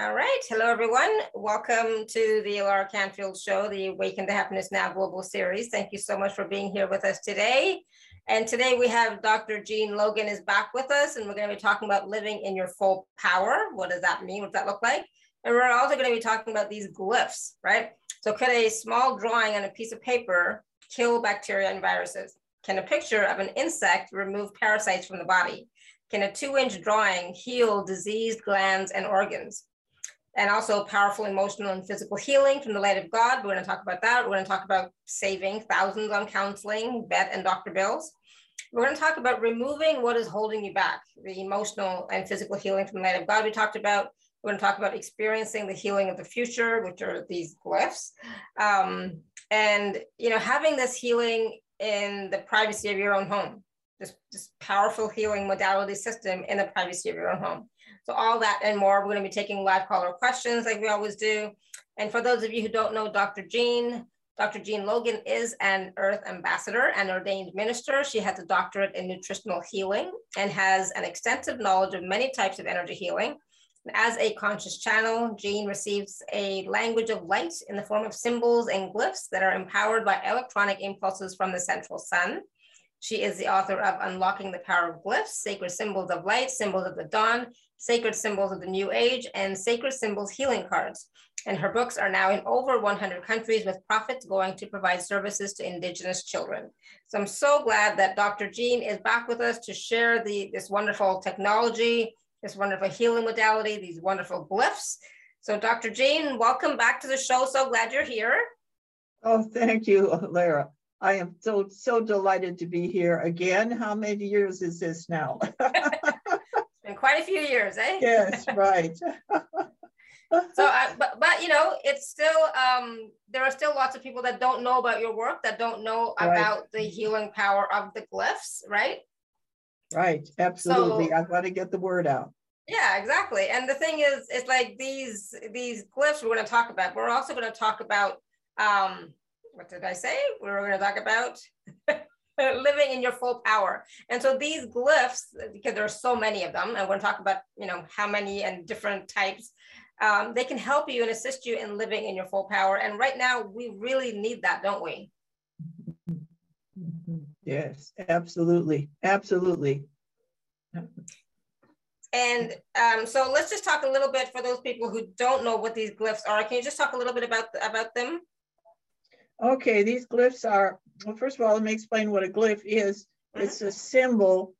All right. Hello, everyone. Welcome to the Alara Canfield Show, the Awaken to Happiness Now Global Series. Thank you so much for being here with us today. And today we have Dr. Jean Logan is back with us, and we're going to be talking about living in your full power. What does that mean? What does that look like? And we're also going to be talking about these glyphs, right? So could a small drawing on a piece of paper kill bacteria and viruses? Can a picture of an insect remove parasites from the body? Can a two inch drawing heal diseased glands and organs? And also powerful emotional and physical healing from the light of God. We're going to talk about that. We're going to talk about saving thousands on counseling, vet and doctor bills. We're going to talk about removing what is holding you back, the emotional and physical healing from the light of God we talked about. We're going to talk about experiencing the healing of the future, which are these glyphs. Um, and, you know, having this healing in the privacy of your own home, this, this powerful healing modality system in the privacy of your own home. So all that and more, we're going to be taking live caller questions like we always do. And for those of you who don't know Dr. Jean, Dr. Jean Logan is an Earth Ambassador and ordained minister. She has a doctorate in nutritional healing and has an extensive knowledge of many types of energy healing. As a conscious channel, Jean receives a language of light in the form of symbols and glyphs that are empowered by electronic impulses from the central sun. She is the author of Unlocking the Power of Glyphs, Sacred Symbols of Light, Symbols of the Dawn, Sacred Symbols of the New Age, and Sacred Symbols Healing Cards. And her books are now in over 100 countries with profits going to provide services to Indigenous children. So I'm so glad that Dr. Jean is back with us to share the, this wonderful technology, this wonderful healing modality, these wonderful glyphs. So Dr. Jean, welcome back to the show. So glad you're here. Oh, thank you, Lara. I am so, so delighted to be here again. How many years is this now? quite a few years, eh? Yes, right. so, uh, but, but, you know, it's still, um, there are still lots of people that don't know about your work, that don't know right. about the healing power of the glyphs, right? Right, absolutely. So, I want to get the word out. Yeah, exactly. And the thing is, it's like these these glyphs we're going to talk about. We're also going to talk about um, what did I say? We were going to talk about living in your full power. And so these glyphs, because there are so many of them, and we're going to talk about, you know, how many and different types, um, they can help you and assist you in living in your full power. And right now, we really need that, don't we? Yes, absolutely. Absolutely. And um, so let's just talk a little bit for those people who don't know what these glyphs are. Can you just talk a little bit about, about them? Okay, these glyphs are, well, first of all, let me explain what a glyph is. It's a symbol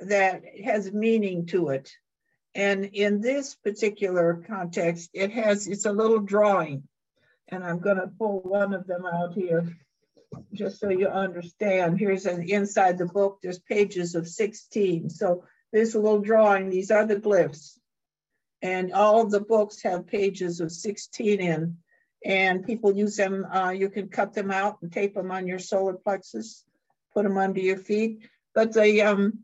that has meaning to it. And in this particular context, it has, it's a little drawing. And I'm gonna pull one of them out here just so you understand. Here's an inside the book, there's pages of 16. So this little drawing, these are the glyphs. And all the books have pages of 16 in and people use them. Uh, you can cut them out and tape them on your solar plexus, put them under your feet. But the um,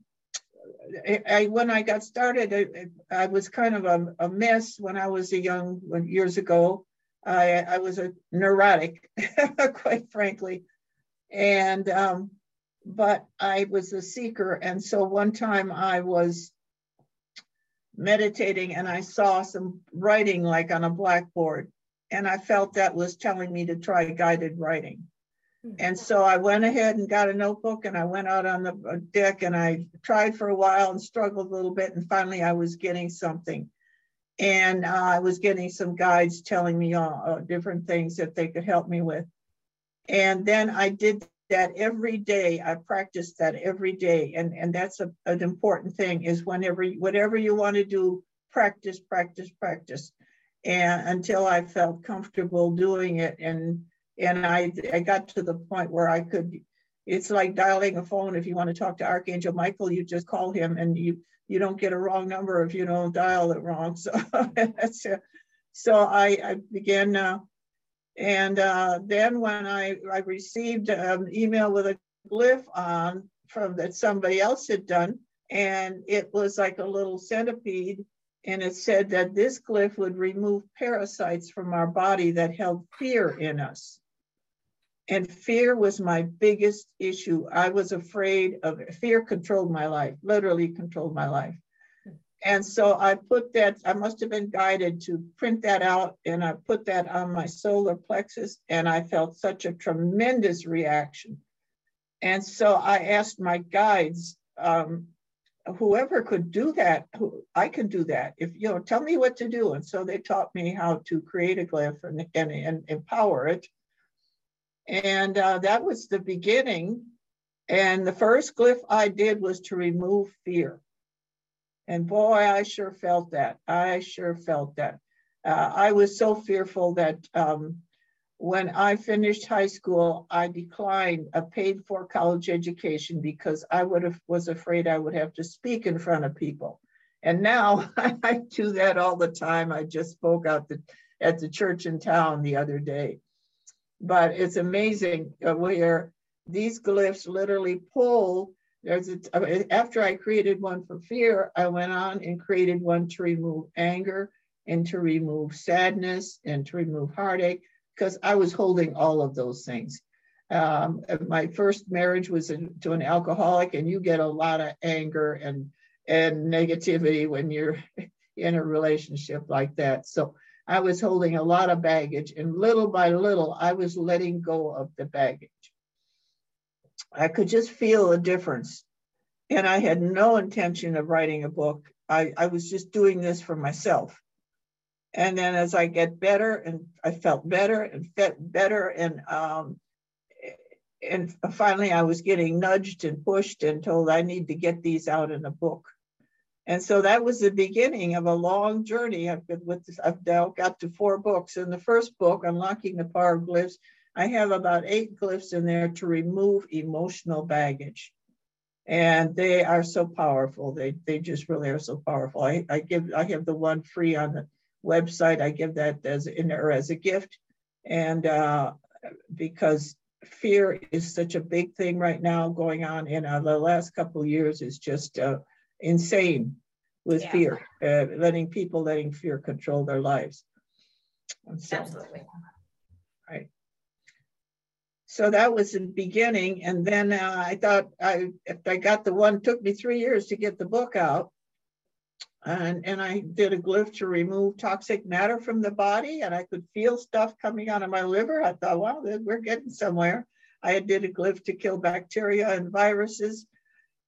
I, I, when I got started, I, I was kind of a, a, mess when I was a young years ago. I, was a neurotic, quite frankly, and um, but I was a seeker, and so one time I was meditating and I saw some writing like on a blackboard and I felt that was telling me to try guided writing. And so I went ahead and got a notebook and I went out on the uh, deck and I tried for a while and struggled a little bit. And finally, I was getting something. And uh, I was getting some guides telling me all uh, different things that they could help me with. And then I did that every day. I practiced that every day. And, and that's a, an important thing is whenever, whatever you want to do, practice, practice, practice and until I felt comfortable doing it. And and I I got to the point where I could. It's like dialing a phone. If you want to talk to Archangel Michael, you just call him, and you you don't get a wrong number if you don't dial it wrong. So that's so I I began. Uh, and uh, then when I, I received an email with a glyph on from that somebody else had done, and it was like a little centipede and it said that this glyph would remove parasites from our body that held fear in us. And fear was my biggest issue. I was afraid of fear controlled my life, literally controlled my life. And so I put that, I must have been guided to print that out and I put that on my solar plexus and I felt such a tremendous reaction. And so I asked my guides, um, whoever could do that, who, I can do that. If, you know, tell me what to do. And so they taught me how to create a glyph and, and, and empower it. And uh, that was the beginning. And the first glyph I did was to remove fear. And boy, I sure felt that. I sure felt that. Uh, I was so fearful that um, when I finished high school, I declined a paid for college education because I would have was afraid I would have to speak in front of people. And now I do that all the time. I just spoke out the, at the church in town the other day. But it's amazing uh, where these glyphs literally pull there's a, after I created one for fear, I went on and created one to remove anger and to remove sadness and to remove heartache because I was holding all of those things. Um, my first marriage was in, to an alcoholic, and you get a lot of anger and and negativity when you're in a relationship like that. So I was holding a lot of baggage, and little by little, I was letting go of the baggage. I could just feel a difference. And I had no intention of writing a book. I, I was just doing this for myself. And then as I get better and I felt better and felt better and um, and finally I was getting nudged and pushed and told I need to get these out in a book. And so that was the beginning of a long journey. I've been with this, I've now got to four books. In the first book, Unlocking the Power of Glyphs, I have about eight glyphs in there to remove emotional baggage. And they are so powerful. They, they just really are so powerful. I, I give I have the one free on the website. I give that as in or as a gift. And uh, because fear is such a big thing right now going on in uh, the last couple of years is just uh, insane with yeah. fear, uh, letting people letting fear control their lives. So, Absolutely. Right so that was the beginning. And then uh, I thought I, if I got the one, took me three years to get the book out. And, and I did a glyph to remove toxic matter from the body and I could feel stuff coming out of my liver. I thought, wow, we're getting somewhere. I did a glyph to kill bacteria and viruses.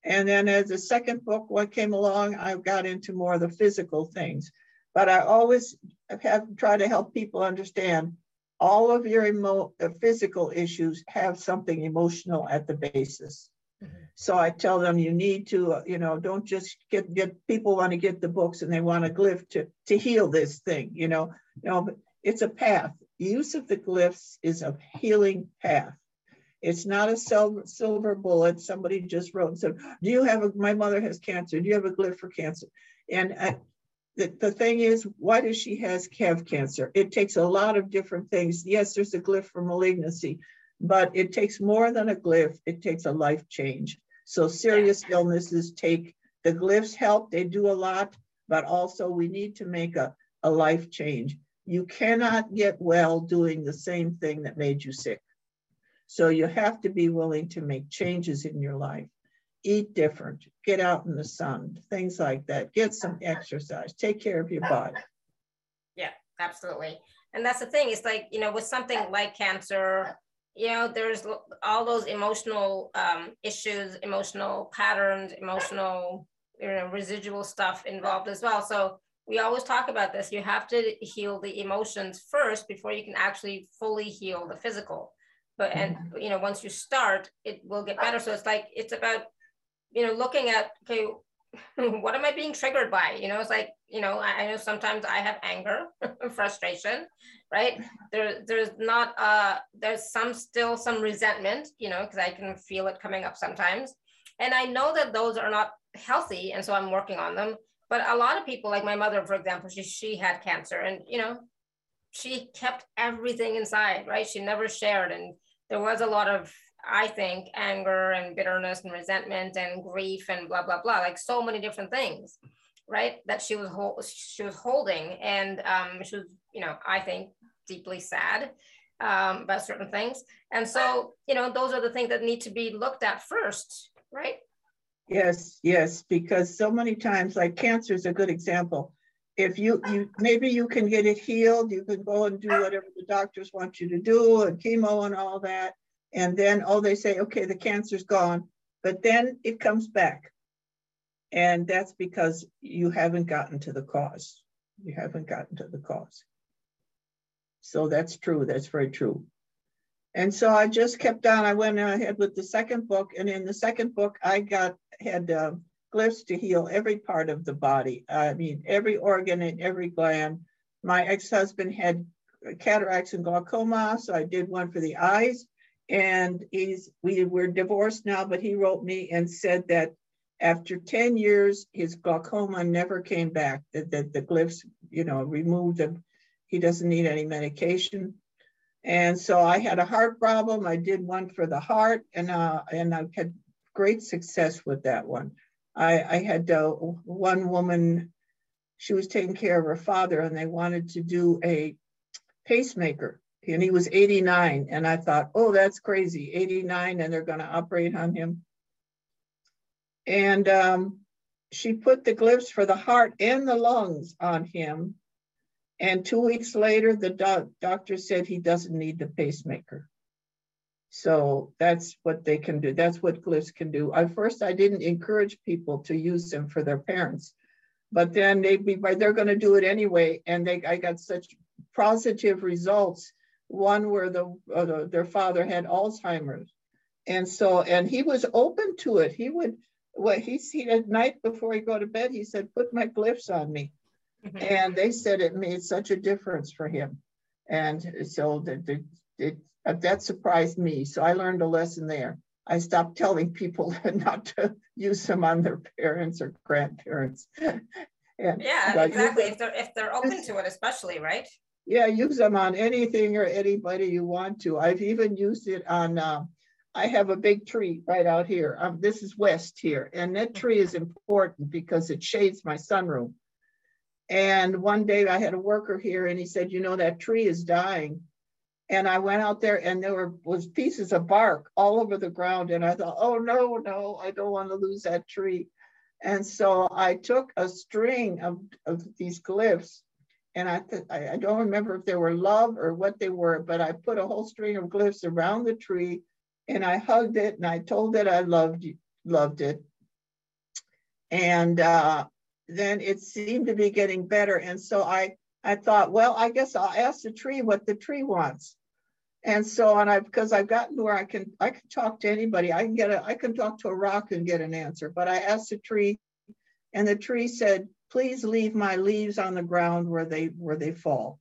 And then as the second book, what came along, I got into more of the physical things. But I always have tried to help people understand all of your emo- uh, physical issues have something emotional at the basis. Mm-hmm. So I tell them you need to, uh, you know, don't just get get people want to get the books and they want a glyph to to heal this thing, you know. No, but it's a path. Use of the glyphs is a healing path. It's not a silver, silver bullet. Somebody just wrote and said, "Do you have a? My mother has cancer. Do you have a glyph for cancer?" And I, the, the thing is, why does she has have cancer? It takes a lot of different things. Yes, there's a glyph for malignancy, but it takes more than a glyph. It takes a life change. So serious illnesses take the glyphs help. They do a lot, but also we need to make a, a life change. You cannot get well doing the same thing that made you sick. So you have to be willing to make changes in your life eat different, get out in the sun, things like that. Get some exercise, take care of your body. Yeah, absolutely. And that's the thing. It's like, you know, with something like cancer, you know, there's all those emotional um, issues, emotional patterns, emotional, you know, residual stuff involved as well. So we always talk about this. You have to heal the emotions first before you can actually fully heal the physical but and mm-hmm. you know once you start it will get better so it's like it's about you know, looking at, okay, what am I being triggered by? You know, it's like, you know, I, I know sometimes I have anger, frustration, right? There, there's not, uh, there's some still some resentment, you know, because I can feel it coming up sometimes. And I know that those are not healthy. And so I'm working on them. But a lot of people, like my mother, for example, she, she had cancer and, you know, she kept everything inside, right? She never shared. And there was a lot of I think anger and bitterness and resentment and grief and blah blah blah, like so many different things, right? That she was hold, she was holding, and um, she was, you know, I think deeply sad um, about certain things. And so, you know, those are the things that need to be looked at first, right? Yes, yes, because so many times, like cancer is a good example. If you, you maybe you can get it healed, you can go and do whatever the doctors want you to do and chemo and all that. And then, oh, they say, okay, the cancer's gone, but then it comes back. And that's because you haven't gotten to the cause. You haven't gotten to the cause. So that's true. That's very true. And so I just kept on. I went ahead with the second book, and in the second book, I got had uh, glyphs to heal every part of the body. I mean, every organ and every gland. My ex-husband had cataracts and glaucoma, so I did one for the eyes. And he's we were divorced now, but he wrote me and said that after 10 years, his glaucoma never came back, that, that the glyphs, you know, removed them. He doesn't need any medication. And so I had a heart problem. I did one for the heart and, uh, and I've had great success with that one. I, I had uh, one woman, she was taking care of her father and they wanted to do a pacemaker and he was 89. And I thought, oh, that's crazy, 89 and they're gonna operate on him. And um, she put the glyphs for the heart and the lungs on him. And two weeks later, the doc doctor said he doesn't need the pacemaker. So that's what they can do. That's what glyphs can do. At first, I didn't encourage people to use them for their parents, but then they'd be, they're going to do it anyway. And they, I got such positive results. One where the, uh, the their father had Alzheimer's, and so and he was open to it. He would what he said at night before he go to bed, he said, put my glyphs on me. Mm-hmm. And they said it made such a difference for him. And so the, the, it, uh, that surprised me. So I learned a lesson there. I stopped telling people not to use them on their parents or grandparents. and, yeah, exactly. If they're if they're open to it, especially, right? Yeah, use them on anything or anybody you want to. I've even used it on uh, I have a big tree right out here. Um, this is west here, and that tree is important because it shades my sunroom. And one day I had a worker here, and he said, "You know that tree is dying." And I went out there, and there were was pieces of bark all over the ground. And I thought, "Oh no, no, I don't want to lose that tree." And so I took a string of, of these glyphs, and I, th- I don't remember if they were love or what they were, but I put a whole string of glyphs around the tree and I hugged it and I told it I loved loved it. And uh, then it seemed to be getting better. And so I I thought, well, I guess I'll ask the tree what the tree wants. And so and I because I've gotten to where I can I can talk to anybody. I can get a I can talk to a rock and get an answer. But I asked the tree, and the tree said, please leave my leaves on the ground where they where they fall.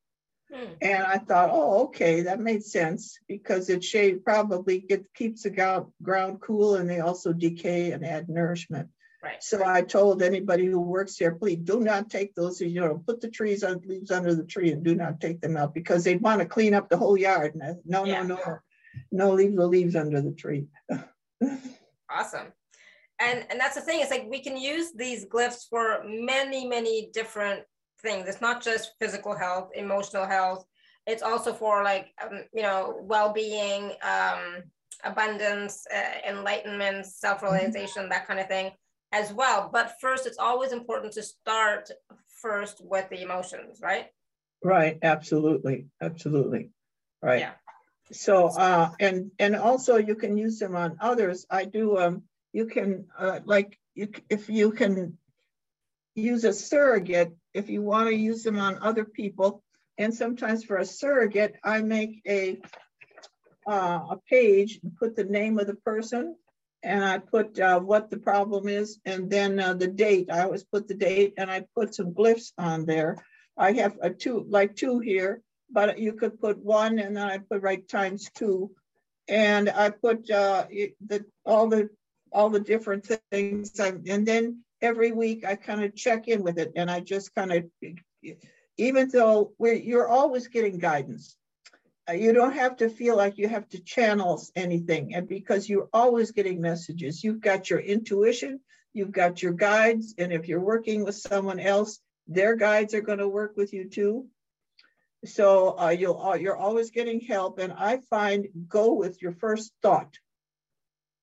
Hmm. And I thought, oh, okay, that made sense because it shade probably it keeps the ground, ground cool and they also decay and add nourishment. Right. So I told anybody who works here, please do not take those, you know, put the trees on leaves under the tree and do not take them out because they'd want to clean up the whole yard. I, no, yeah. no, no, no, leave the leaves under the tree. awesome. And and that's the thing, it's like we can use these glyphs for many, many different things. It's not just physical health, emotional health. It's also for like, um, you know, well-being, um, abundance, uh, enlightenment, self-realization, mm-hmm. that kind of thing as well. But first, it's always important to start first with the emotions, right? Right. Absolutely. Absolutely. Right. Yeah. So, uh, and, and also you can use them on others. I do, um, you can, uh, like, you, if you can use a surrogate if you want to use them on other people. And sometimes for a surrogate, I make a, uh, a page and put the name of the person and I put uh, what the problem is and then uh, the date. I always put the date and I put some glyphs on there. I have a two, like two here, but you could put one and then I put right times two. And I put uh, the, all the all the different things. And then every week I kind of check in with it and I just kind of, even though you're always getting guidance, uh, you don't have to feel like you have to channel anything. And because you're always getting messages, you've got your intuition, you've got your guides. And if you're working with someone else, their guides are going to work with you too. So uh, you'll, uh, you're always getting help. And I find go with your first thought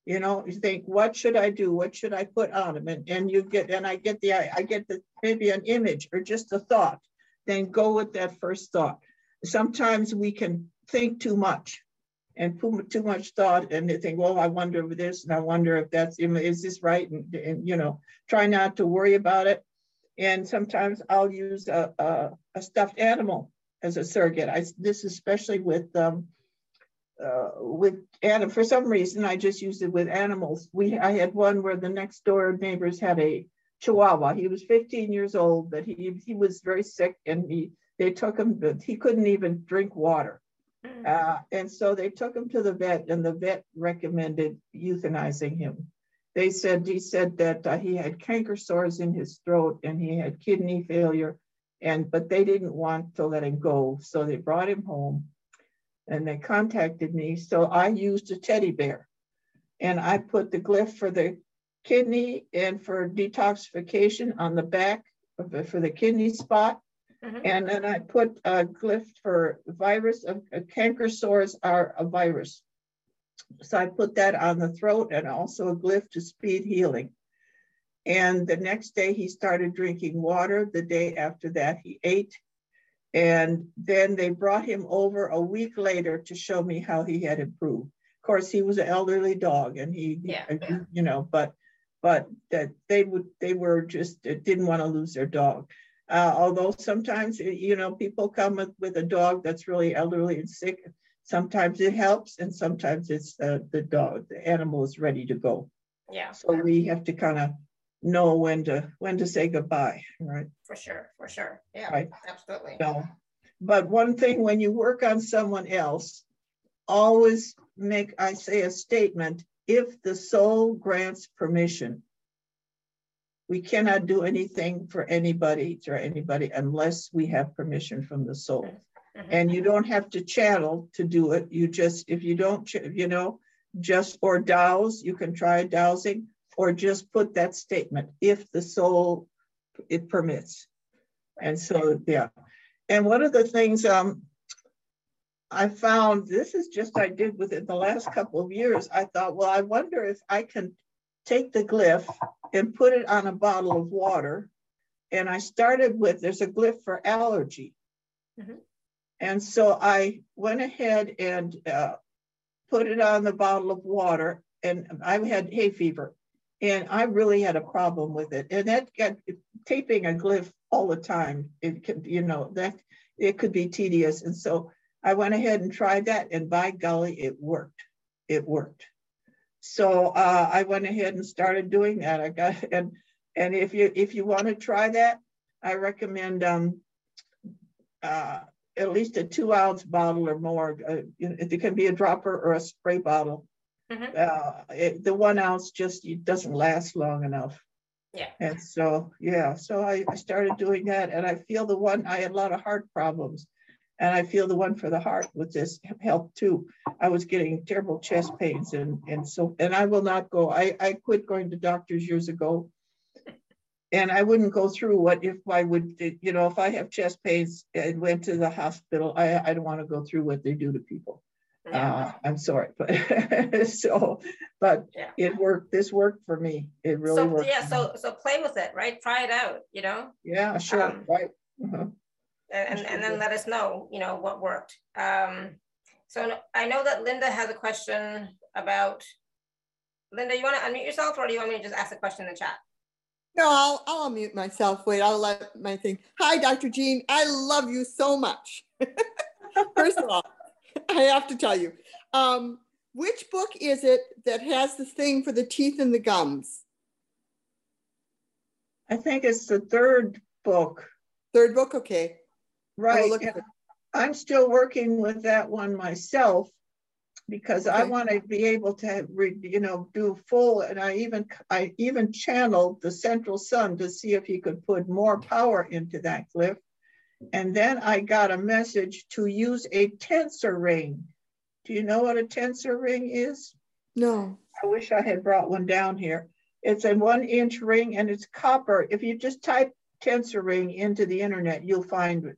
You know, you think, what should I do? What should I put on him? And, and you get, and I get the, I get the, maybe an image or just a thought, then go with that first thought. Sometimes we can think too much and put too much thought and they think, well, I wonder if this and I wonder if that's, is this right? And, and you know, try not to worry about it. And sometimes I'll use a, a, a stuffed animal as a surrogate. I, this especially with um, uh, with and for some reason I just used it with animals. We I had one where the next door neighbors had a Chihuahua. He was 15 years old, but he he was very sick, and he they took him. But he couldn't even drink water. Uh, and so they took him to the vet, and the vet recommended euthanizing him. They said he said that uh, he had canker sores in his throat and he had kidney failure, and but they didn't want to let him go, so they brought him home and they contacted me. So I used a teddy bear and I put the glyph for the kidney and for detoxification on the back for the kidney spot. Mm-hmm. And then I put a glyph for virus of uh, canker sores are a virus. So I put that on the throat and also a glyph to speed healing. And the next day he started drinking water. The day after that, he ate and then they brought him over a week later to show me how he had improved. Of course, he was an elderly dog, and he, yeah. you know, but but that they would they were just didn't want to lose their dog. Uh, although sometimes you know people come with, with a dog that's really elderly and sick. Sometimes it helps, and sometimes it's uh, the dog, the animal is ready to go. Yeah. So we have to kind of know when to when to say goodbye, right? For sure, for sure. Yeah, right. absolutely. So, but one thing when you work on someone else, always make I say a statement if the soul grants permission. We cannot do anything for anybody or anybody unless we have permission from the soul. Mm-hmm. And you don't have to channel to do it. You just, if you don't, you know, just or dowse, you can try dowsing or just put that statement, if the soul it permits. And so, yeah. And one of the things um, I found, this is just I did within the last couple of years, I thought, well, I wonder if I can take the glyph and put it on a bottle of water. And I started with, there's a glyph for allergy. Mm-hmm. And so I went ahead and uh, put it on the bottle of water and I had hay fever and I really had a problem with it. And that got taping a glyph all the time. It could, you know, that it could be tedious. And so I went ahead and tried that, and by golly, it worked. It worked. So uh, I went ahead and started doing that. I got and and if you if you want to try that, I recommend um, uh, at least a two ounce bottle or more. Uh, it can be a dropper or a spray bottle Mm-hmm. Uh, it, the one ounce just it doesn't last long enough. Yeah. And so, yeah, so I, I started doing that and I feel the one, I had a lot of heart problems and I feel the one for the heart with this helped too. I was getting terrible chest pains and, and so, and I will not go, I, I quit going to doctors years ago and I wouldn't go through what if I would, you know, if I have chest pains and went to the hospital, I, I don't want to go through what they do to people. Uh, I'm sorry, but so, but yeah. it worked. This worked for me. It really so, worked. Yeah. So, so play with it, right? Try it out. You know. Yeah. Sure. Um, right. Uh-huh. And and then let us know. You know what worked. Um, so I know that Linda has a question about. Linda, you want to unmute yourself, or do you want me to just ask a question in the chat? No, I'll, I'll unmute myself. Wait, I'll let my thing. Hi, Dr. Jean. I love you so much. First of all, I have to tell you. Um, which book is it that has the thing for the teeth and the gums? I think it's the third book. Third book, okay. Right. I'm still working with that one myself because okay. I want to be able to, you know, do full. And I even I even channeled the central sun to see if he could put more power into that glyph. And then I got a message to use a tensor ring. Do you know what a tensor ring is? No. I wish I had brought one down here. It's a one inch ring and it's copper. If you just type tensor ring into the internet, you'll find it.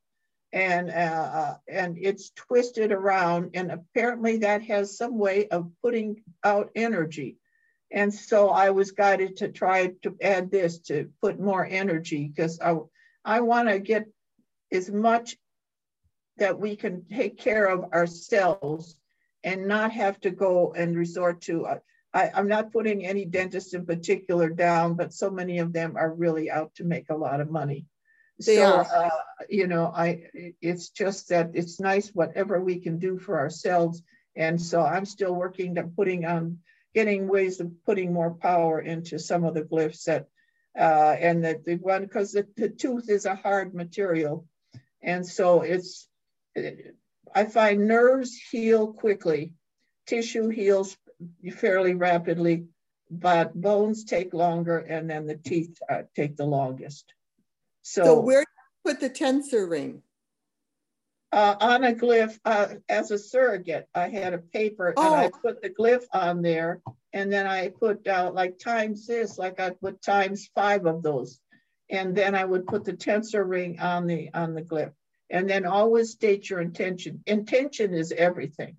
And, uh, uh, and it's twisted around and apparently that has some way of putting out energy. And so I was guided to try to add this to put more energy because I, I want to get as much that we can take care of ourselves and not have to go and resort to. Uh, I, I'm not putting any dentists in particular down, but so many of them are really out to make a lot of money. They so, are. Uh, you know, I it's just that it's nice whatever we can do for ourselves. And so I'm still working to putting on getting ways of putting more power into some of the glyphs that uh, and the, the one because the, the tooth is a hard material. And so it's I find nerves heal quickly, tissue heals fairly rapidly, but bones take longer and then the teeth uh, take the longest. So, So where do you put the tensor ring? uh, on a glyph, uh, as a surrogate, I had a paper and I Oh. put the glyph on there. And then I put uh, like times this, like I put times five of those. And then I would put the tensor ring on the, on the glyph. And then always state your intention. Intention is everything.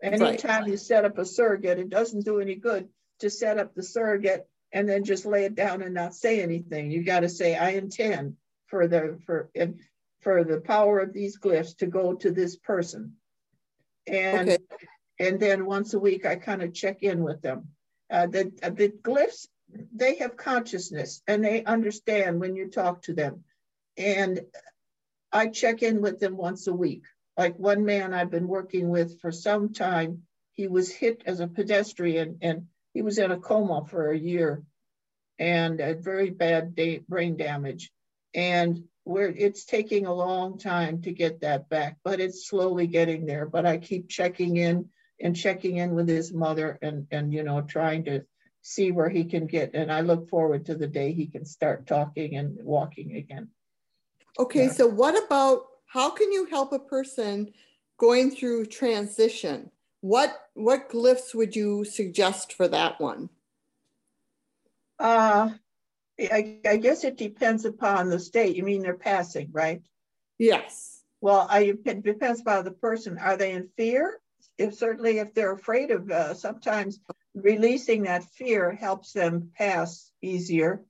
Anytime you set up a surrogate, it doesn't do any good to set up the surrogate and then just lay it down and not say anything. You got to say, I intend for the, for, and for the power of these glyphs to go to this person. And, Okay. and then once a week, I kind of check in with them. Uh, the, the glyphs, they have consciousness and they understand when you talk to them. And I check in with them once a week. Like one man I've been working with for some time, he was hit as a pedestrian and he was in a coma for a year and a very bad da- brain damage. And where it's taking a long time to get that back, but it's slowly getting there. But I keep checking in and checking in with his mother and, and you know, trying to see where he can get. And I look forward to the day he can start talking and walking again. Okay, Yeah. so what about, how can you help a person going through transition? What, what glyphs would you suggest for that one? Uh, I, I guess it depends upon the state. You mean they're passing, right? Yes. Well, I, it depends upon the person. Are they in fear? If certainly if they're afraid of, uh, sometimes releasing that fear helps them pass easier.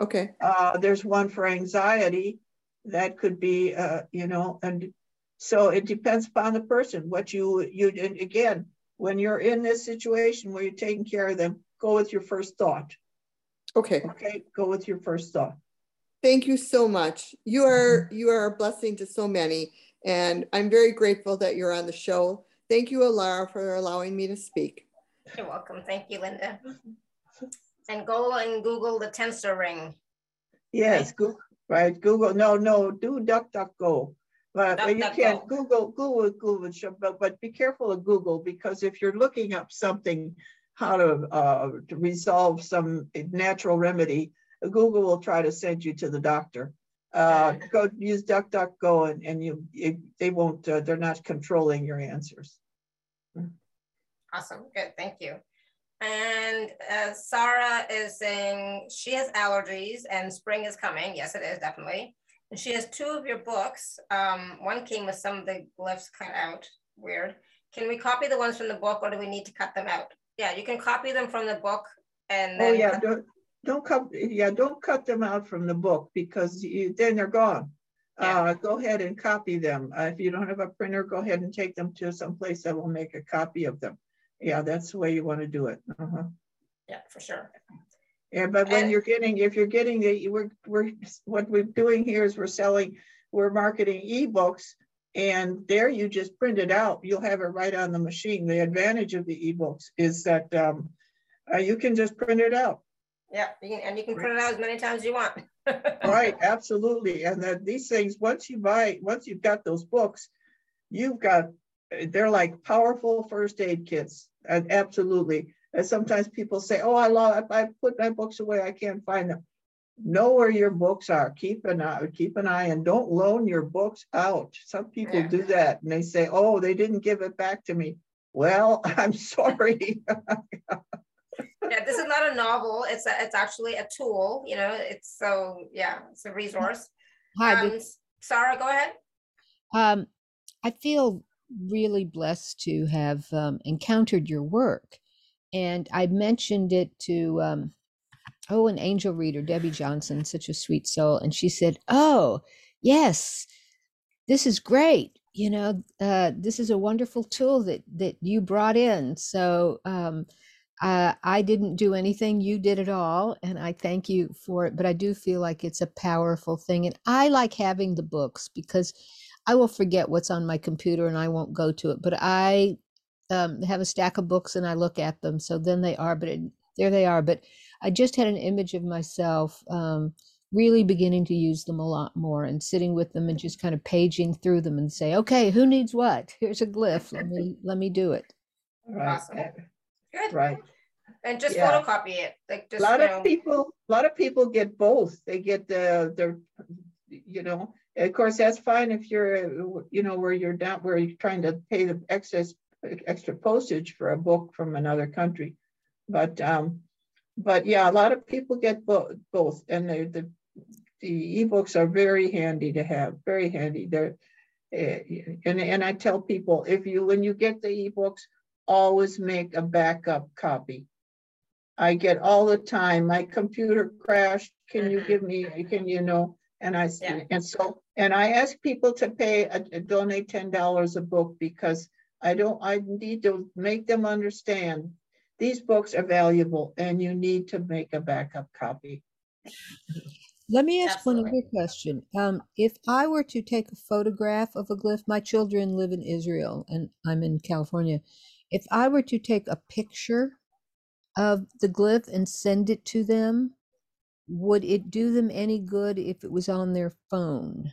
Okay, Uh, there's one for anxiety that could be, uh, you know, and so it depends upon the person. What you, you, and again, when you're in this situation where you're taking care of them, go with your first thought. Okay. Okay, go with your first thought. Thank you so much. You mm-hmm. are, you are a blessing to so many. And I'm very grateful that you're on the show. Thank you, Alara, for allowing me to speak. You're welcome. Thank you, Linda. And go and Google the tensor ring. Yes, Google, right, Google, no, no, do DuckDuckGo. But but you can DuckDuckGo. Google, Google, Google, but, but be careful of Google because if you're looking up something, how to, uh, to resolve some natural remedy, Google will try to send you to the doctor. Uh, go use DuckDuckGo and, and you, it- they won't, uh, they're not controlling your answers. Awesome, good, thank you. And uh, Sarah is saying she has allergies and spring is coming. Yes, it is definitely. And she has two of your books. Um, one came with some of the glyphs cut out, weird. Can we copy the ones from the book or do we need to cut them out? Yeah, you can copy them from the book and Oh, then. yeah, don't, don't cut, yeah, don't cut them out from the book because you, then they're gone. Yeah. Uh, go ahead and copy them. Uh, if you don't have a printer, go ahead and take them to some place that will make a copy of them. Yeah, that's the way you want to do it. Uh-huh. Yeah, for sure. Yeah, but when And- you're getting, if you're getting the, we're, we're, what we're doing here is we're selling, we're marketing ebooks. And there you just print it out. You'll have it right on the machine. The advantage of the ebooks is that um, uh, you can just print it out. Yeah, you can, and you can print it out as many times as you want. Right, absolutely. And that these things, once you buy, once you've got those books, you've got, they're like powerful first aid kits. And absolutely. And sometimes people say, oh, I love, if I put my books away, I can't find them. Know where your books are. Keep an eye, keep an eye and don't loan your books out. Some people Yeah. do that and they say, oh, they didn't give it back to me. Well, I'm sorry. Yeah, this is not a novel. It's a, it's actually a tool, you know, it's so, yeah, it's a resource. Hi, Um, Sarah, go ahead. um, I feel really blessed to have um, encountered your work. and I mentioned it to um, oh, an angel reader, Debbie Johnson, such a sweet soul, and she said, "Oh, yes, this is great. You know, uh, this is a wonderful tool that that you brought in." So um, uh, I didn't do anything; you did it all, and I thank you for it. But I do feel like it's a powerful thing, and I like having the books because I will forget what's on my computer and I won't go to it. But I um, have a stack of books and I look at them. So then they are, but it, there they are. But I just had an image of myself um, really beginning to use them a lot more and sitting with them and just kind of paging through them and say, okay, who needs what? Here's a glyph. Let me let me do it. Right. Awesome. Good. Right. And just Yeah. photocopy it, like just A lot you of people, a lot of people get both. They get the, their, you know, of course, that's fine if you're, you know, where you're down, where you're trying to pay the excess, extra postage for a book from another country. But, um, but yeah, a lot of people get both, both, and the, the, the ebooks are very handy to have, very handy. They're, eh, and, and I tell people, if you, when you get the ebooks, always make a backup copy. I get all the time, my computer crashed, can you give me, can you know? And I, Yeah. and so, and I ask people to pay, uh, uh, donate ten dollars a book because I don't, I need to make them understand. These books are valuable and you need to make a backup copy. Let me ask one other question. Um, if I were to take a photograph of a glyph, my children live in Israel and I'm in California. If I were to take a picture of the glyph and send it to them, would it do them any good if it was on their phone?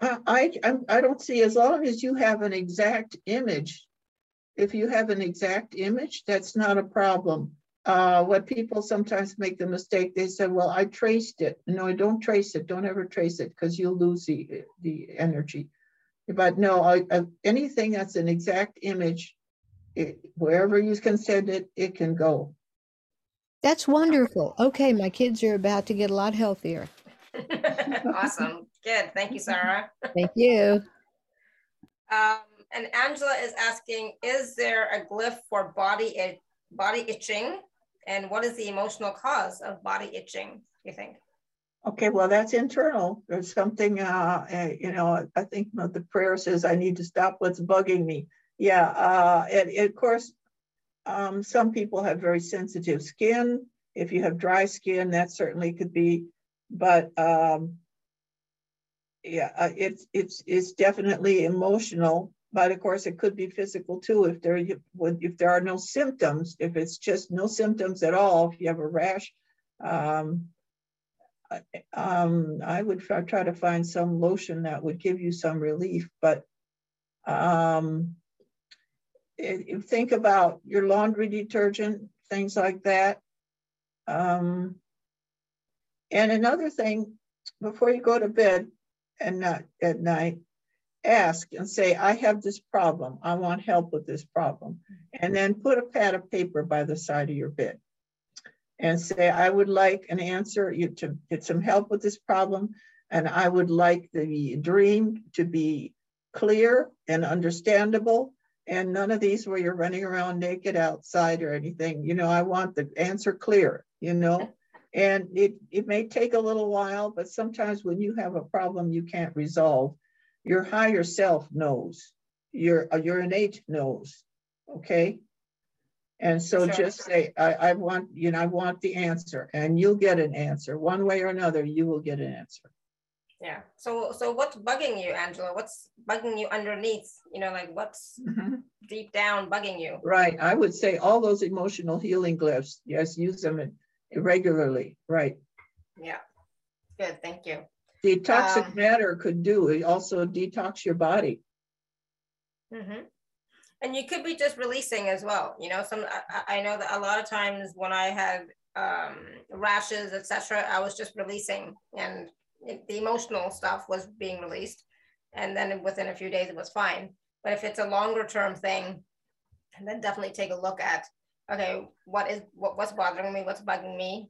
I, I, I don't see, as long as you have an exact image, if you have an exact image, that's not a problem. Uh, what people sometimes make the mistake, they say, well, I traced it. No, don't trace it. Don't ever trace it because you'll lose the, the energy. But no, I, I- anything that's an exact image, it, wherever you can send it, it can go. That's wonderful. Okay, my kids are about to get a lot healthier. awesome. Good. Thank you, Sarah. Thank you. Um, and Angela is asking, is there a glyph for body it, body itching? And what is the emotional cause of body itching, you think? Okay, well, that's internal. There's something, uh, uh, you know, I think the prayer says I need to stop what's bugging me. Yeah, uh, of course, um, some people have very sensitive skin. If you have dry skin, that certainly could be, but um, yeah, uh, it's it's it's definitely emotional. But of course, it could be physical too. If there if there are no symptoms, if it's just no symptoms at all, if you have a rash, um, I- um, I would try, to find some lotion that would give you some relief, but um, if think about your laundry detergent, things like that. Um, and another thing, before you go to bed and not at night, ask and say, I have this problem. I want help with this problem. And then put a pad of paper by the side of your bed and say, I would like an answer, you to get some help with this problem. And I would like the dream to be clear and understandable. And none of these where you're running around naked outside or anything. You know, I want the answer clear, you know? And it, it may take a little while, but sometimes when you have a problem you can't resolve, your higher self knows, your, uh, your innate knows, okay? And so Sure. just say, I, I want, you know, I want the answer and you'll get an answer. One way or another, you will get an answer. Yeah. So, so what's bugging you, Angela? What's bugging you underneath? You know, like what's Mhm. deep down bugging you? Right, I would say all those emotional healing glyphs, yes, use them regularly, right. Yeah. Good. Thank you. The toxic Um, matter could do, it also detox your body. hmm And you could be just releasing as well. You know, some I, I I know that a lot of times when I had um, rashes, etc., I was just releasing, and it, the emotional stuff was being released, and then within a few days it was fine. But if it's a longer term thing, then definitely take a look at okay, what is what, what's bothering me, what's bugging me,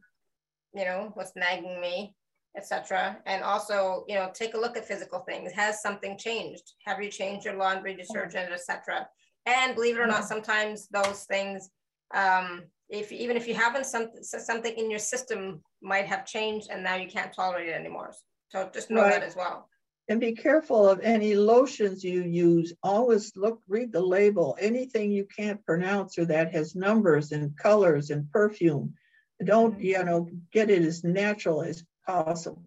you know, what's nagging me, etc. And also, you know, take a look at physical things. Has something changed? Have you changed your laundry detergent, etc.? And believe it or not, sometimes those things, um, if even if you haven't some, something in your system might have changed and now you can't tolerate it anymore. So just know right. that as well. And be careful of any lotions you use. Always look, read the label. Anything you can't pronounce or that has numbers and colors and perfume. Don't, mm-hmm. you know, get it as natural as possible.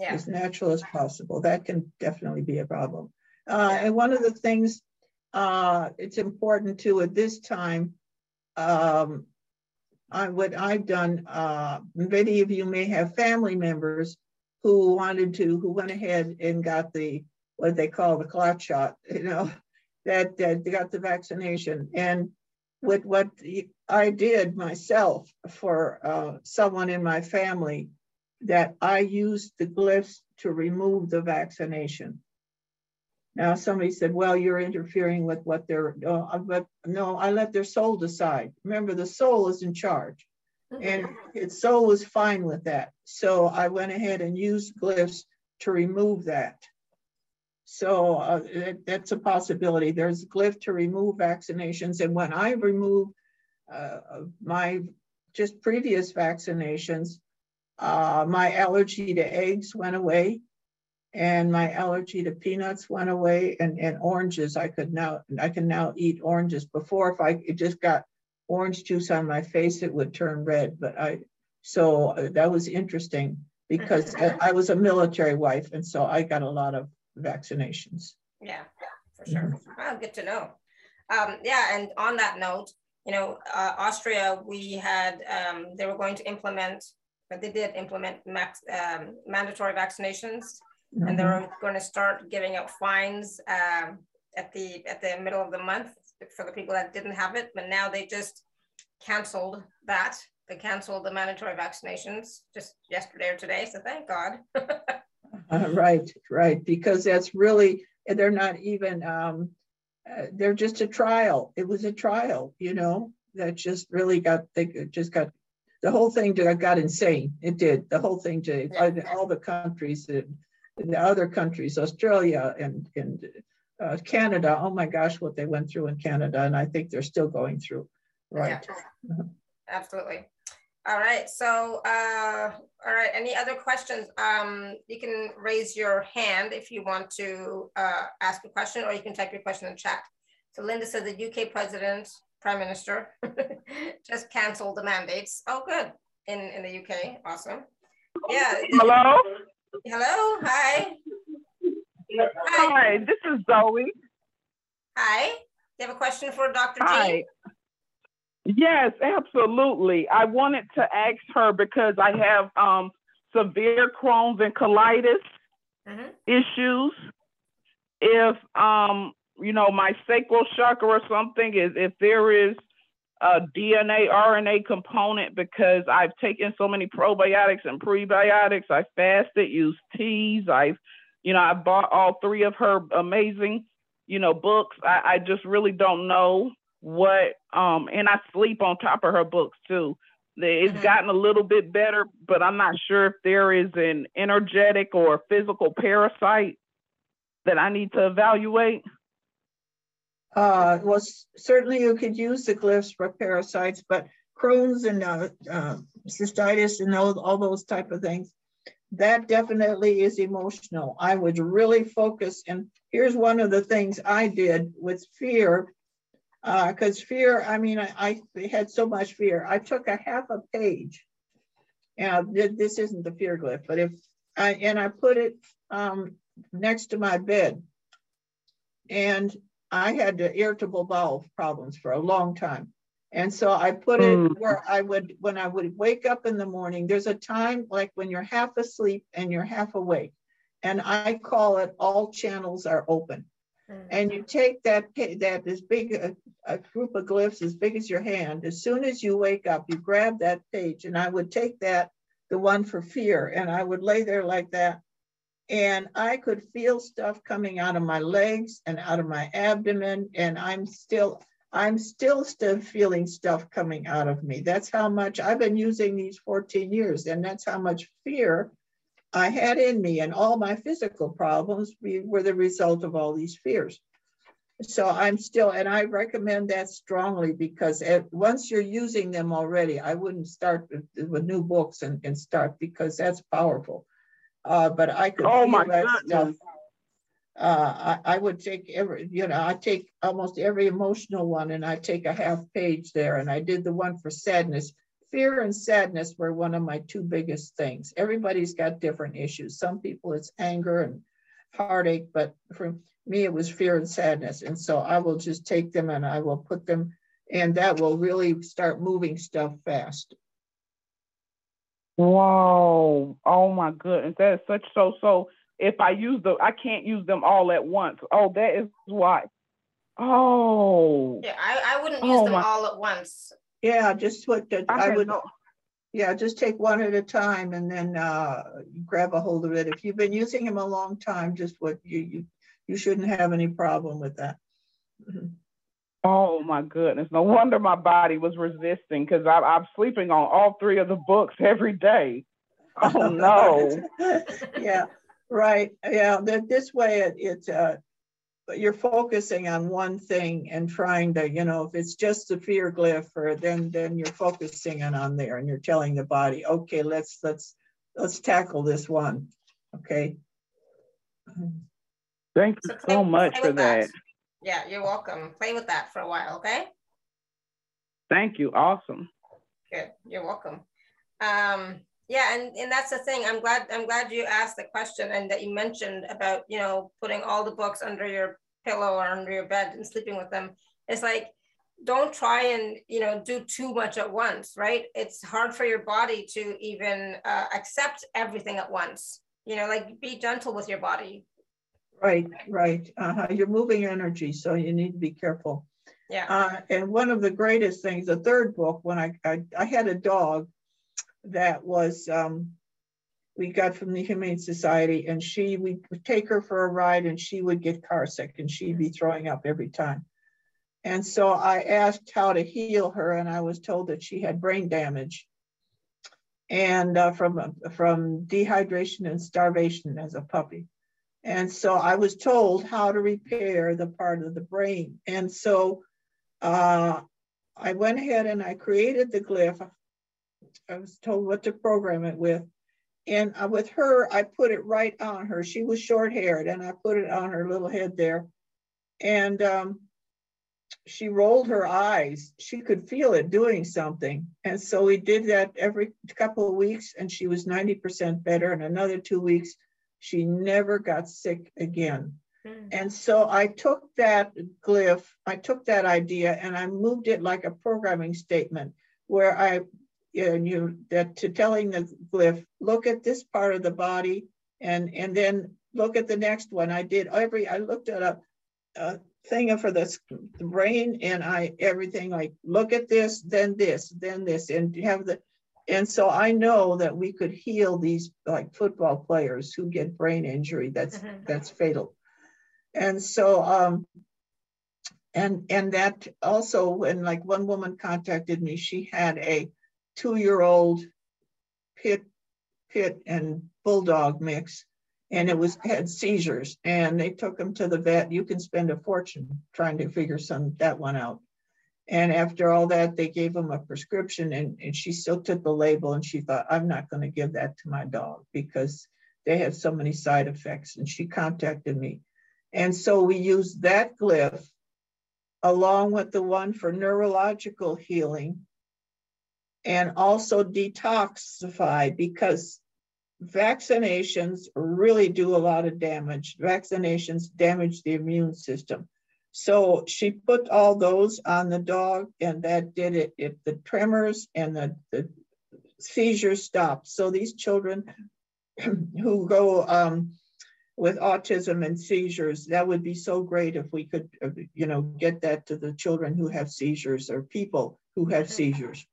Yeah. As natural as possible. That can definitely be a problem. Uh, yeah. And one of the things uh, it's important to at this time, um, I, what I've done, uh, many of you may have family members who wanted to, who went ahead and got the, what they call the clot shot, you know, that, that they got the vaccination. And with what I did myself for uh, someone in my family, that I used the glyphs to remove the vaccination. Now somebody said, well, you're interfering with what they're, uh, but no, I let their soul decide. Remember, the soul is in charge and its soul was fine with that. So I went ahead and used glyphs to remove that. So uh, that, that's a possibility. There's glyph to remove vaccinations. And when I removed uh, my just previous vaccinations, uh, my allergy to eggs went away and my allergy to peanuts went away and, and oranges. I could now I can now eat oranges. Before if I it just got orange juice on my face it would turn red but I so uh, that was interesting because I, I, was a military wife and so I got a lot of vaccinations. Yeah for sure. Mm-hmm. oh, good to know. Um, yeah and on that note you know uh, Austria we had um, they were going to implement but they did implement max, um, mandatory vaccinations Mm-hmm. and they were going to start giving out fines um, at the at the middle of the month for the people that didn't have it. But now they just canceled that. They canceled the mandatory vaccinations just yesterday or today. So thank God. uh, right, right, because that's really they're not even um, uh, they're just a trial. It was a trial, you know, that just really got they just got the whole thing got insane. It did. The whole thing did. All the countries in the other countries, Australia and, and uh, Canada, oh my gosh, what they went through in Canada. And I think they're still going through, right? Yeah. Uh-huh. Absolutely. All right, so, uh, all right, any other questions? Um, you can raise your hand if you want to uh, ask a question or you can type your question in chat. So Linda said the UK president, prime minister, just canceled the mandates. Oh, good, in, in the UK, awesome. Yeah. Hello? Hello, hi. Hi. Hi, this is Zoe. Hi, you have a question for Dr. Hi. Yes, absolutely. I wanted to ask her because I have um, severe Crohn's and colitis mm-hmm. issues. If um, you know my sacral chakra or something is if there is a DNA, RNA component because I've taken so many probiotics and prebiotics. I fasted, used teas. I've, you know, I bought all three of her amazing, you know, books. I, I just really don't know what, um, and I sleep on top of her books too. It's mm-hmm. gotten a little bit better, but I'm not sure if there is an energetic or physical parasite that I need to evaluate. Uh, well, certainly you could use the glyphs for parasites, but Crohn's and uh, uh, cystitis and all, all those type of things, that definitely is emotional. I would really focus, and here's one of the things I did with fear, because uh, fear, I mean, I, I, had so much fear. I took a half a page, and this isn't the fear glyph, but if I, and I put it um, next to my bed, and I had irritable bowel problems for a long time. And so I put it mm. where I would, when I would wake up in the morning, there's a time like when you're half asleep and you're half awake. And I call it all channels are open. Mm. And you take that, that as big a, a group of glyphs as big as your hand. As soon as you wake up, you grab that page and I would take that, the one for fear, and I would lay there like that and I could feel stuff coming out of my legs and out of my abdomen, and I'm still I'm still still feeling stuff coming out of me. That's how much I've been using these 14 years, and that's how much fear I had in me, and all my physical problems were the result of all these fears. so I'm still, and I recommend that strongly because at, once you're using them already, I wouldn't start with, with new books and, and start because that's powerful. Uh, but I could oh my that goodness. stuff. Uh, I, I would take every, you know, I take almost every emotional one and I take a half page there. And I did the one for sadness. Fear and sadness were one of my two biggest things. Everybody's got different issues. Some people it's anger and heartache, but for me, it was fear and sadness. And so I will just take them and I will put them, and that will really start moving stuff fast. Whoa. Oh my goodness. That is such so so if I use the I can't use them all at once. Oh, that is why. Oh. Yeah, I, I wouldn't use Oh, them my- all at once. Yeah, just what the, I I would, no- yeah, just take one at a time and then uh, grab a hold of it. If you've been using them a long time, just what you, you, you shouldn't have any problem with that. Mhm. Oh my goodness. No wonder my body was resisting because I'm sleeping on all three of the books every day. Oh no. Yeah, right. Yeah, that this way it, it's, uh, but you're focusing on one thing and trying to, you know, if it's just the fear glyph or then, then you're focusing on on there and you're telling the body, okay, let's, let's, let's tackle this one. Okay. Thank you So so much for with that. Yeah, you're welcome. Play with that for a while, okay? Thank you. Awesome. Good, you're welcome. Um, yeah, and, and that's the thing. I'm glad, I'm glad you asked the question and that you mentioned about, you know, putting all the books under your pillow or under your bed and sleeping with them. It's like, don't try and, you know, do too much at once, right? It's hard for your body to even uh, accept everything at once. You know, like be gentle with your body. Right, right. Uh-huh. You're moving energy, so you need to be careful. Yeah. Uh, and one of the greatest things, the third book, when I, I, I had a dog that was, um, we got from the Humane Society and she, we would take her for a ride and she would get car sick and she'd be throwing up every time. And so I asked how to heal her and I was told that she had brain damage and uh, from, from dehydration and starvation as a puppy. And so I was told how to repair the part of the brain. And so uh, I went ahead and I created the glyph. I was told what to program it with. And uh, with her, I put it right on her. She was short haired and I put it on her little head there. And um, she rolled her eyes. She could feel it doing something. And so we did that every couple of weeks and she was 90% better. And another two weeks, she never got sick again. Mm. And so I took that glyph, I took that idea and I moved it like a programming statement where I you know, that to telling the glyph, look at this part of the body and and then look at the next one. I did every I looked at a, a thing for the, the brain and I everything like look at this, then this, then this, and have the and so I know that we could heal these like football players who get brain injury that's Mhm. that's fatal. And so um and and that also when like one woman contacted me, she had a two-year-old pit pit and bulldog mix and it was had seizures and they took him to the vet. You can spend a fortune trying to figure some that one out. And after all that, they gave him a prescription and, and she still took the label and she thought, I'm not going to give that to my dog because they have so many side effects. And she contacted me. And so we used that glyph along with the one for neurological healing and also detoxify because vaccinations really do a lot of damage. Vaccinations damage the immune system. So she put all those on the dog and that did it. If the tremors and the, the seizures stopped. So these children who go um, with autism and seizures, that would be so great if we could, uh, you know, get that to the children who have seizures or people who have seizures.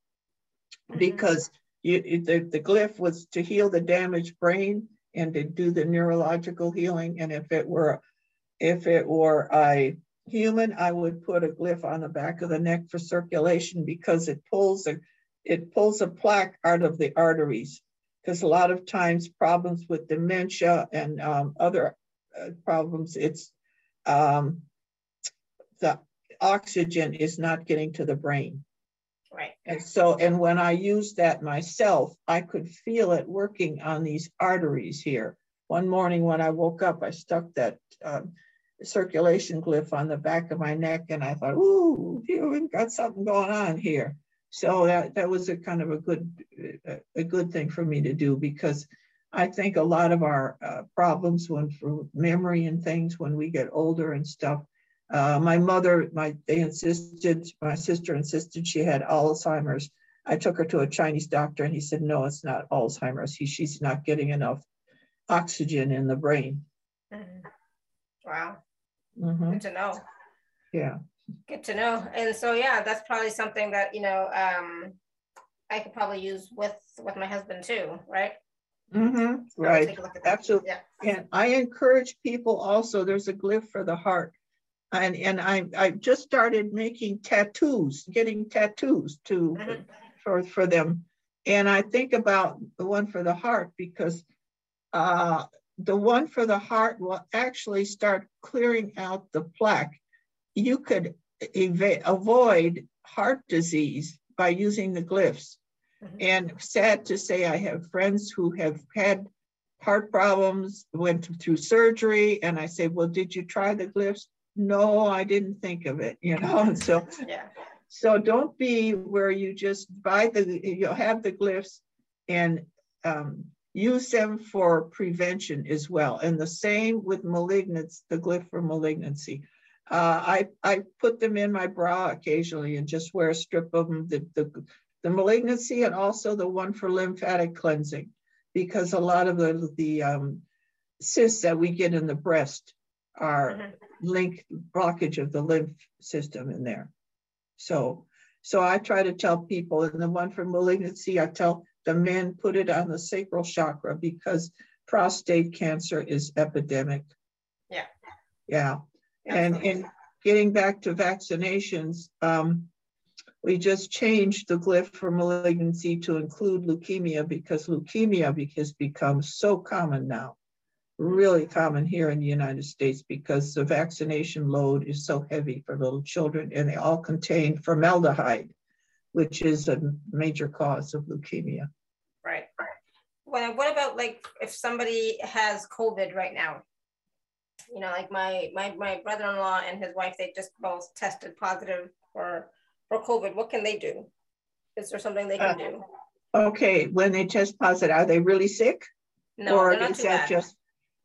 Because you, the, the glyph was to heal the damaged brain and to do the neurological healing. And if it were, if it were a human, I would put a glyph on the back of the neck for circulation because it pulls a, it pulls a plaque out of the arteries. Because a lot of times problems with dementia and um, other uh, problems, it's um, the oxygen is not getting to the brain. Right. And so, and when I used that myself, I could feel it working on these arteries here. One morning when I woke up, I stuck that um, circulation glyph on the back of my neck and I thought, ooh, we've got something going on here. So that, that was a kind of a good, a good thing for me to do because I think a lot of our uh, problems when for memory and things when we get older and stuff. Uh, my mother, my they insisted, my sister insisted she had Alzheimer's. I took her to a Chinese doctor and he said, no, it's not Alzheimer's. He, she's not getting enough oxygen in the brain. Mm-hmm. Wow. Mm-hmm. Good to know. Yeah. Good to know. And so, yeah, that's probably something that, you know, um, I could probably use with, with my husband too, right? Mm-hmm. Right. Absolutely. Yeah. And I encourage people also, there's a glyph for the heart. And, and I, I just started making tattoos, getting tattoos to mm-hmm. for, for them. And I think about the one for the heart because uh, the one for the heart will actually start clearing out the plaque. You could ev- avoid heart disease by using the glyphs. Mm-hmm. And sad to say, I have friends who have had heart problems, went through surgery, and I say, Well, did you try the glyphs? No, I didn't think of it, you know. so yeah. So don't be where you just buy the you'll have the glyphs and um, use them for prevention as well. And the same with malignancy, the glyph for malignancy. Uh, I, I put them in my bra occasionally and just wear a strip of them, the, the, the malignancy and also the one for lymphatic cleansing, because a lot of the, the um, cysts that we get in the breast are mm-hmm. lymph blockage of the lymph system in there. So, so I try to tell people, and the one for malignancy, I tell the men put it on the sacral chakra because prostate cancer is epidemic. Yeah. Yeah. And in getting back to vaccinations, um, we just changed the glyph for malignancy to include leukemia because leukemia has become so common now, really common here in the United States because the vaccination load is so heavy for little children and they all contain formaldehyde which is a major cause of leukemia. Right. Well, what about like if somebody has COVID right now? You know, like my my my brother-in-law and his wife, they just both tested positive for for COVID. What can they do? Is there something they can uh, do? Okay, when they test positive, are they really sick? No, or is that bad. just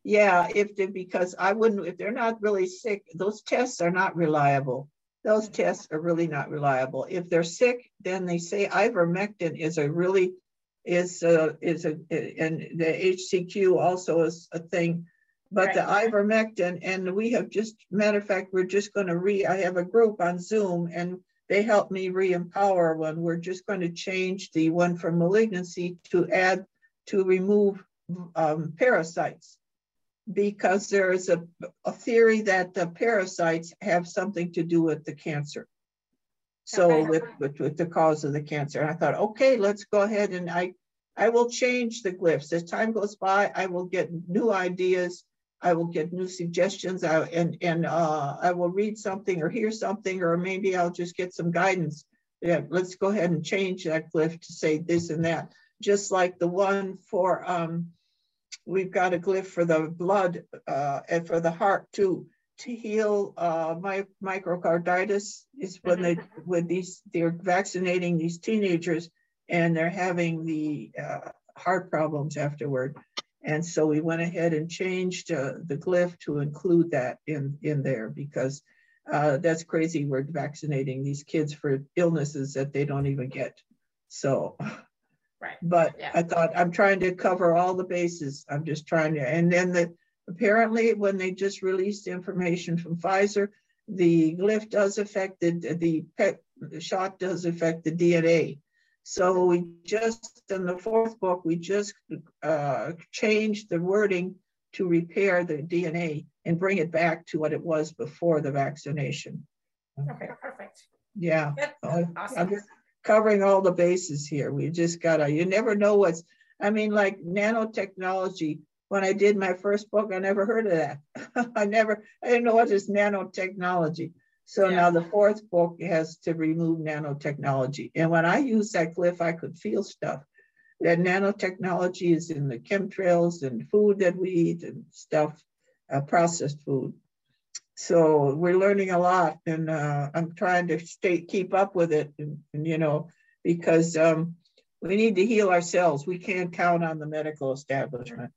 yeah, if they because I wouldn't if they're not really sick, those tests are not reliable those tests are really not reliable. If they're sick, then they say ivermectin is a really is a, is a and the HCQ also is a thing, but right. the ivermectin and we have just matter of fact we're just going to re I have a group on Zoom and they help me re-empower one. We're just going to change the one for malignancy to add to remove um, parasites because there is a, a theory that the parasites have something to do with the cancer. So okay. with, with, with the cause of the cancer. And I thought, okay, let's go ahead and I, I will change the glyphs. As time goes by, I will get new ideas. I will get new suggestions I, and, and uh, I will read something or hear something, or maybe I'll just get some guidance. Yeah, let's go ahead and change that glyph to say this and that. Just like the one for um, we've got a glyph for the blood uh, and for the heart too to heal uh, my myocarditis is when they mm-hmm. when these they're vaccinating these teenagers and they're having the uh, heart problems afterward. And so we went ahead and changed uh, the glyph to include that in in there because uh, that's crazy. We're vaccinating these kids for illnesses that they don't even get. So Right. But Yeah. I thought, I'm trying to cover all the bases. I'm just trying to, and then the, apparently when they just released information from Pfizer, the glyph does affect the, the pet, the shot does affect the DNA. So we just, in the fourth book, we just uh, changed the wording to repair the DNA and bring it back to what it was before the vaccination. Okay, perfect. Yeah. Good. Awesome. Covering all the bases here. We just gotta, you never know what's, I mean, like nanotechnology, when I did my first book, I never heard of that. I never, I didn't know what is nanotechnology. So yeah. now the fourth book has to remove nanotechnology. And when I use that glyph, I could feel stuff. That nanotechnology is in the chemtrails and food that we eat and stuff, uh, processed food. So we're learning a lot, and uh, I'm trying to stay keep up with it, and, and you know, because um, we need to heal ourselves. We can't count on the medical establishment.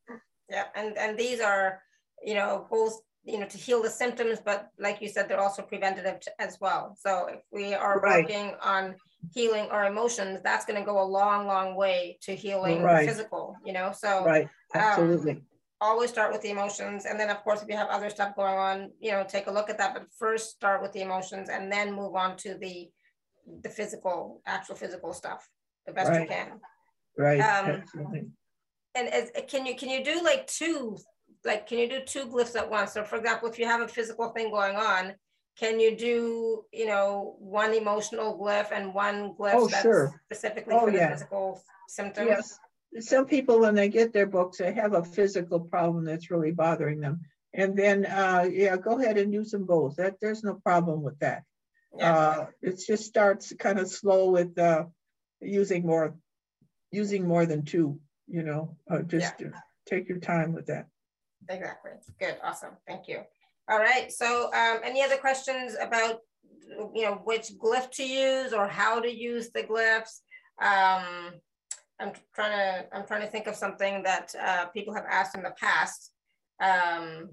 Yeah, and and these are, you know, both you know to heal the symptoms, but like you said, they're also preventative as well. So if we are right. working on healing our emotions, that's going to go a long, long way to healing right. physical. You know, so right, um, absolutely. Um, always start with the emotions and then of course if you have other stuff going on you know take a look at that but first start with the emotions and then move on to the the physical actual physical stuff the best right. you can right um, Absolutely. and as, can you can you do like two like can you do two glyphs at once so for example if you have a physical thing going on can you do you know one emotional glyph and one glyph oh, that's sure. specifically oh, for the physical symptoms yes some people when they get their books they have a physical problem that's really bothering them. And then uh, yeah go ahead and use them both. That there's no problem with that. Yeah. uh, it just starts kind of slow with uh, using more using more than two you know uh, just yeah. take your time with that. Exactly. Good. Awesome. Thank you. All right. So um, any other questions about you know which glyph to use or how to use the glyphs? Um, i'm trying to i'm trying to think of something that uh, people have asked in the past um,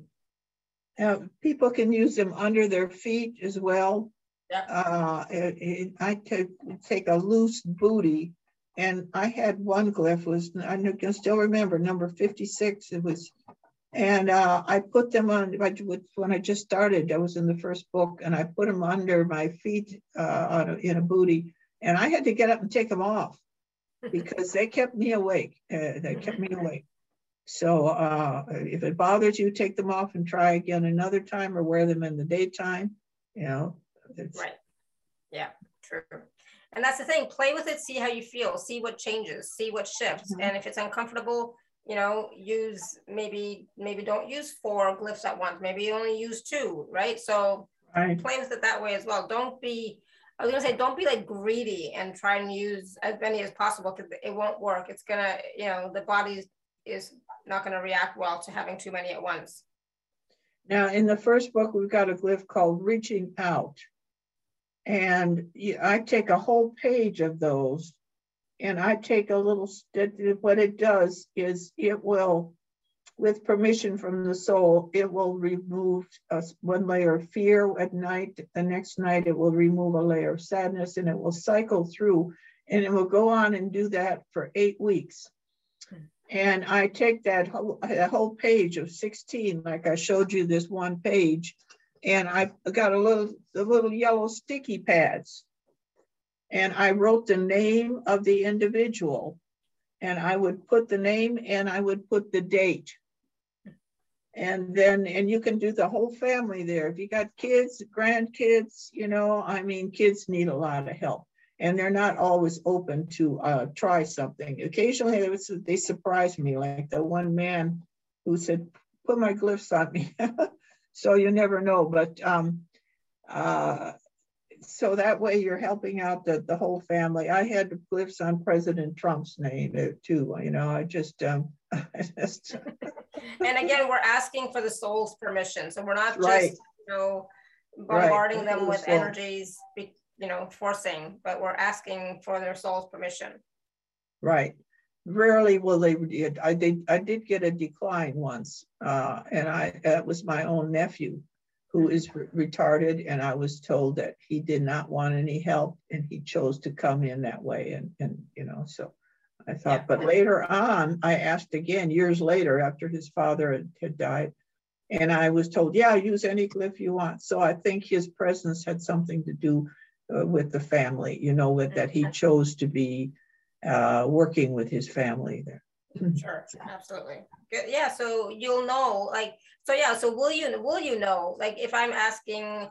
uh, people can use them under their feet as well uh, it, it, I could take a loose booty and I had one glyph was, I can still remember number 56. It was, and uh, I put them on, when I just started, I was in the first book, and I put them under my feet uh, on a, in a booty, and I had to get up and take them off because they kept me awake. Uh, they kept me awake. So uh, if it bothers you, take them off and try again another time or wear them in the daytime, you know, it's, right. Yeah, true. And that's the thing. Play with it. See how you feel. See what changes. See what shifts. Mm-hmm. And if it's uncomfortable, you know, use maybe maybe don't use four glyphs at once. Maybe you only use two. Right. So right. play with it that way as well. Don't be. I was gonna say, don't be like greedy and try and use as many as possible because it won't work. It's gonna, you know, the body is not gonna react well to having too many at once. Now, in the first book, we've got a glyph called reaching out. And I take a whole page of those and I take a little, what it does is it will, with permission from the soul, it will remove a, one layer of fear at night. The next night, it will remove a layer of sadness and it will cycle through and it will go on and do that for eight weeks. And I take that whole, that whole page of 16, like I showed you this one page, and I got a little, the little yellow sticky pads. And I wrote the name of the individual and I would put the name and I would put the date. And then, and you can do the whole family there. If you got kids, grandkids, you know, I mean, kids need a lot of help and they're not always open to uh, try something. Occasionally they, was, they surprise me, like the one man who said, put my glyphs on me. so you never know. But um, uh, so that way you're helping out the, the whole family. I had glyphs on President Trump's name uh, too. You know, I just, um, just and again, we're asking for the soul's permission. So we're not just, right. you know, bombarding right. them with soul. energies, you know, forcing, but we're asking for their soul's permission. Right rarely will they I did I did get a decline once, uh, and I that was my own nephew, who is re retarded, and I was told that he did not want any help, and he chose to come in that way, and and you know so. I thought, yeah. but later on, I asked again years later after his father had, died, and I was told, yeah, use any glyph you want. So I think his presence had something to do uh, with the family, you know, with that he chose to be uh, working with his family there. sure, absolutely. Good. Yeah, so you'll know, like, so yeah, so will you will you know, like, if I'm asking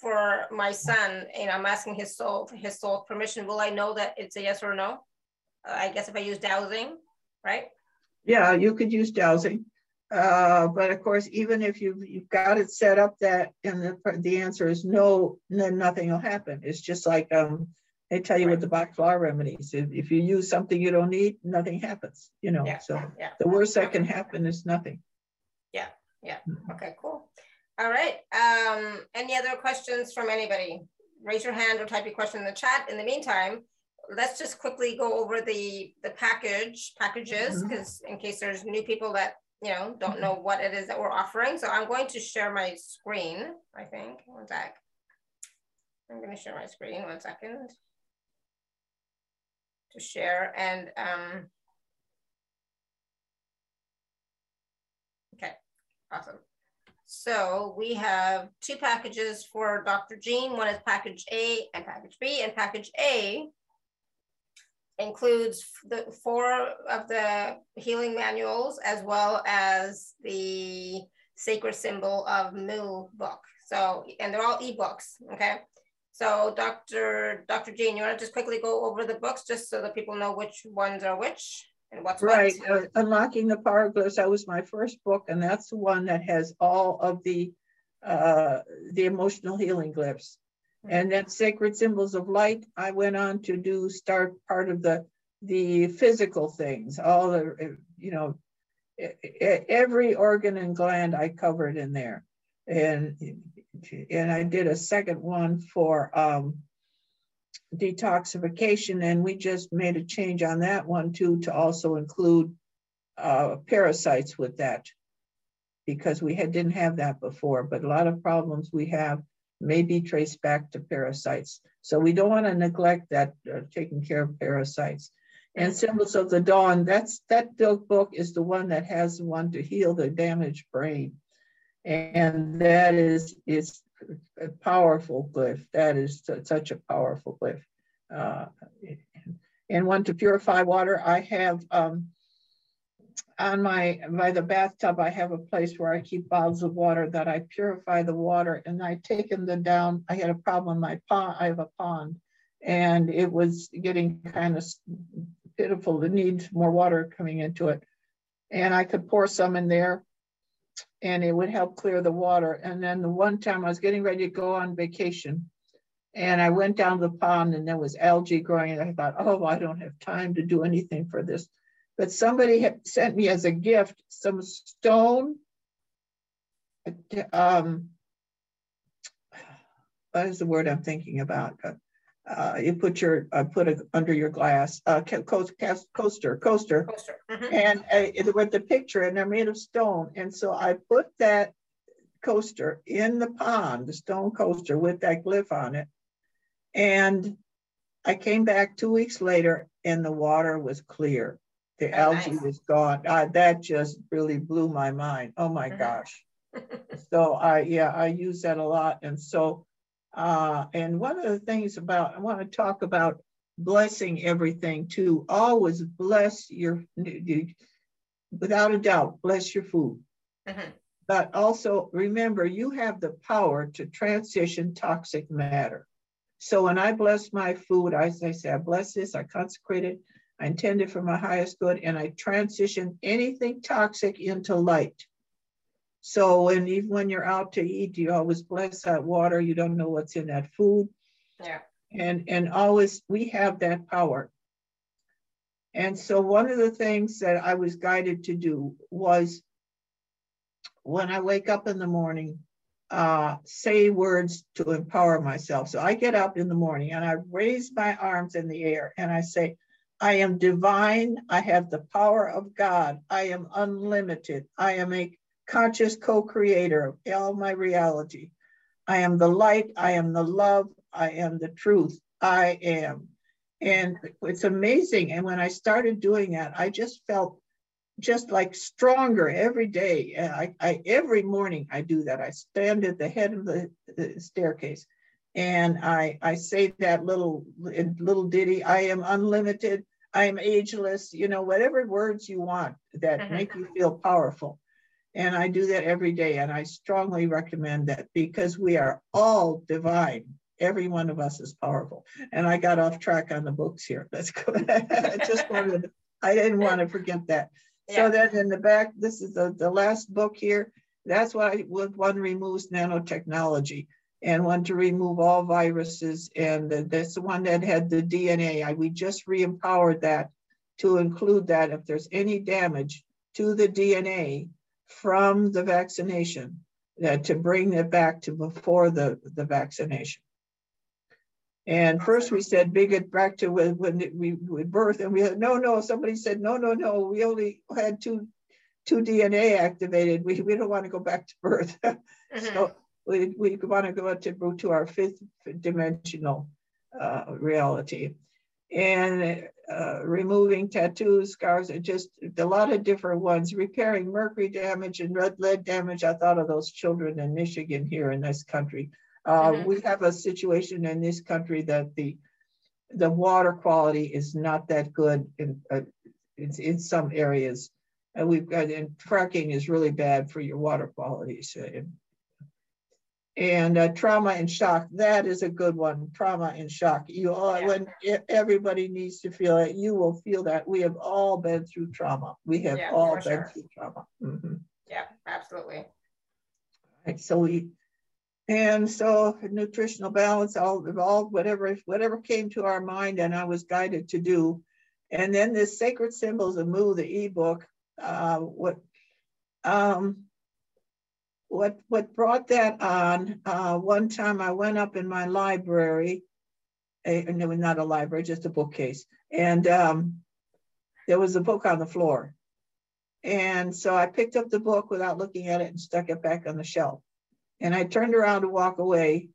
for my son and I'm asking his soul his soul permission, will I know that it's a yes or no? I guess if I use dowsing, right? Yeah, you could use dowsing. Uh, but of course, even if you've, you've got it set up that and the, the answer is no, then nothing will happen. It's just like um, they tell you right. with the Bach flower remedies. If, if you use something you don't need, nothing happens, you know. Yeah. So yeah. the worst that can happen is nothing. Yeah, yeah. Okay, cool. All right. Um, any other questions from anybody? Raise your hand or type your question in the chat. In the meantime, let's just quickly go over the the package packages because mm-hmm. in case there's new people that you know don't know what it is that we're offering. So I'm going to share my screen. I think one sec. I'm going to share my screen. One second to share and um, okay, awesome. So we have two packages for Dr. Jean. One is package A and package B, and package A includes the four of the healing manuals as well as the sacred symbol of Mu book. So, and they're all ebooks, okay? So Dr. Dr. Jean, you want to just quickly go over the books just so that people know which ones are which and what's right. What? Uh, Unlocking the Power Glyphs, that was my first book, and that's the one that has all of the uh, the emotional healing glyphs. And then Sacred Symbols of Light, I went on to do start part of the the physical things, all the you know every organ and gland I covered in there. And and I did a second one for um, detoxification, and we just made a change on that one too to also include uh, parasites with that because we had, didn't have that before. But a lot of problems we have may be traced back to parasites. So we don't want to neglect that uh, taking care of parasites. And Symbols of the Dawn, that's that book is the one that has one to heal the damaged brain and that is is a powerful glyph. That is such a powerful glyph. Uh, and one to purify water, I have um, on my by the bathtub. I have a place where I keep bottles of water that I purify the water, and I taken them down. I had a problem. My pond, I have a pond, and it was getting kind of pitiful. It needs more water coming into it, and I could pour some in there and it would help clear the water. And then the one time I was getting ready to go on vacation and I went down the pond and there was algae growing and I thought, oh, I don't have time to do anything for this. But somebody had sent me as a gift some stone, um, what is the word I'm thinking about? Uh, uh, you put your uh, put it under your glass uh, coaster coaster coaster, coaster. Mm-hmm. and uh, with the picture and they're made of stone and so I put that coaster in the pond the stone coaster with that glyph on it and I came back two weeks later and the water was clear the oh, algae nice. was gone uh, that just really blew my mind oh my mm-hmm. gosh so I yeah I use that a lot and so uh, and one of the things about, I want to talk about blessing everything too. Always bless your, without a doubt, bless your food. Mm-hmm. But also remember, you have the power to transition toxic matter. So when I bless my food, I, I say, I bless this, I consecrate it, I intend it for my highest good, and I transition anything toxic into light. So, and even when you're out to eat, you always bless that water. You don't know what's in that food. Yeah. And and always we have that power. And so one of the things that I was guided to do was when I wake up in the morning, uh, say words to empower myself. So I get up in the morning and I raise my arms in the air and I say, I am divine. I have the power of God. I am unlimited. I am a conscious co-creator of all my reality. I am the light, I am the love, I am the truth, I am. And it's amazing. And when I started doing that, I just felt just like stronger every day. I, I every morning I do that. I stand at the head of the, the staircase and I, I say that little little ditty, I am unlimited, I am ageless, you know, whatever words you want that mm-hmm. make you feel powerful. And I do that every day. And I strongly recommend that because we are all divine. Every one of us is powerful. And I got off track on the books here. That's good. I just wanted, I didn't want to forget that. So then in the back, this is the, the last book here. That's why one removes nanotechnology and one to remove all viruses. And that's the one that had the DNA. I, we just re-empowered that to include that if there's any damage to the DNA from the vaccination, that to bring it back to before the, the vaccination. And first we said big it back to when, when we would birth, and we had no, no. Somebody said no, no, no. We only had two two DNA activated. We we don't want to go back to birth. Mm-hmm. so we we want to go to to our fifth dimensional uh, reality, and uh, removing tattoos, scars, and just a lot of different ones. Repairing mercury damage and red lead damage. I thought of those children in Michigan here in this country uh, mm-hmm. We have a situation in this country that the the water quality is not that good in uh, in, in some areas, and we've got and fracking is really bad for your water quality. So, and uh, trauma and shock that is a good one. Trauma and shock. You all, yeah. when everybody needs to feel it, you will feel that. We have all been through trauma. We have yeah, all been sure. through trauma. Mm-hmm. Yeah, absolutely. Right, so we and so nutritional balance, all, all whatever, whatever came to our mind and I was guided to do. And then this Sacred Symbols of Mu, the ebook, uh, what, um, what, what brought that on, uh, one time I went up in my library, a, no, not a library, just a bookcase. And um, there was a book on the floor. And so I picked up the book without looking at it and stuck it back on the shelf. And I turned around to walk away,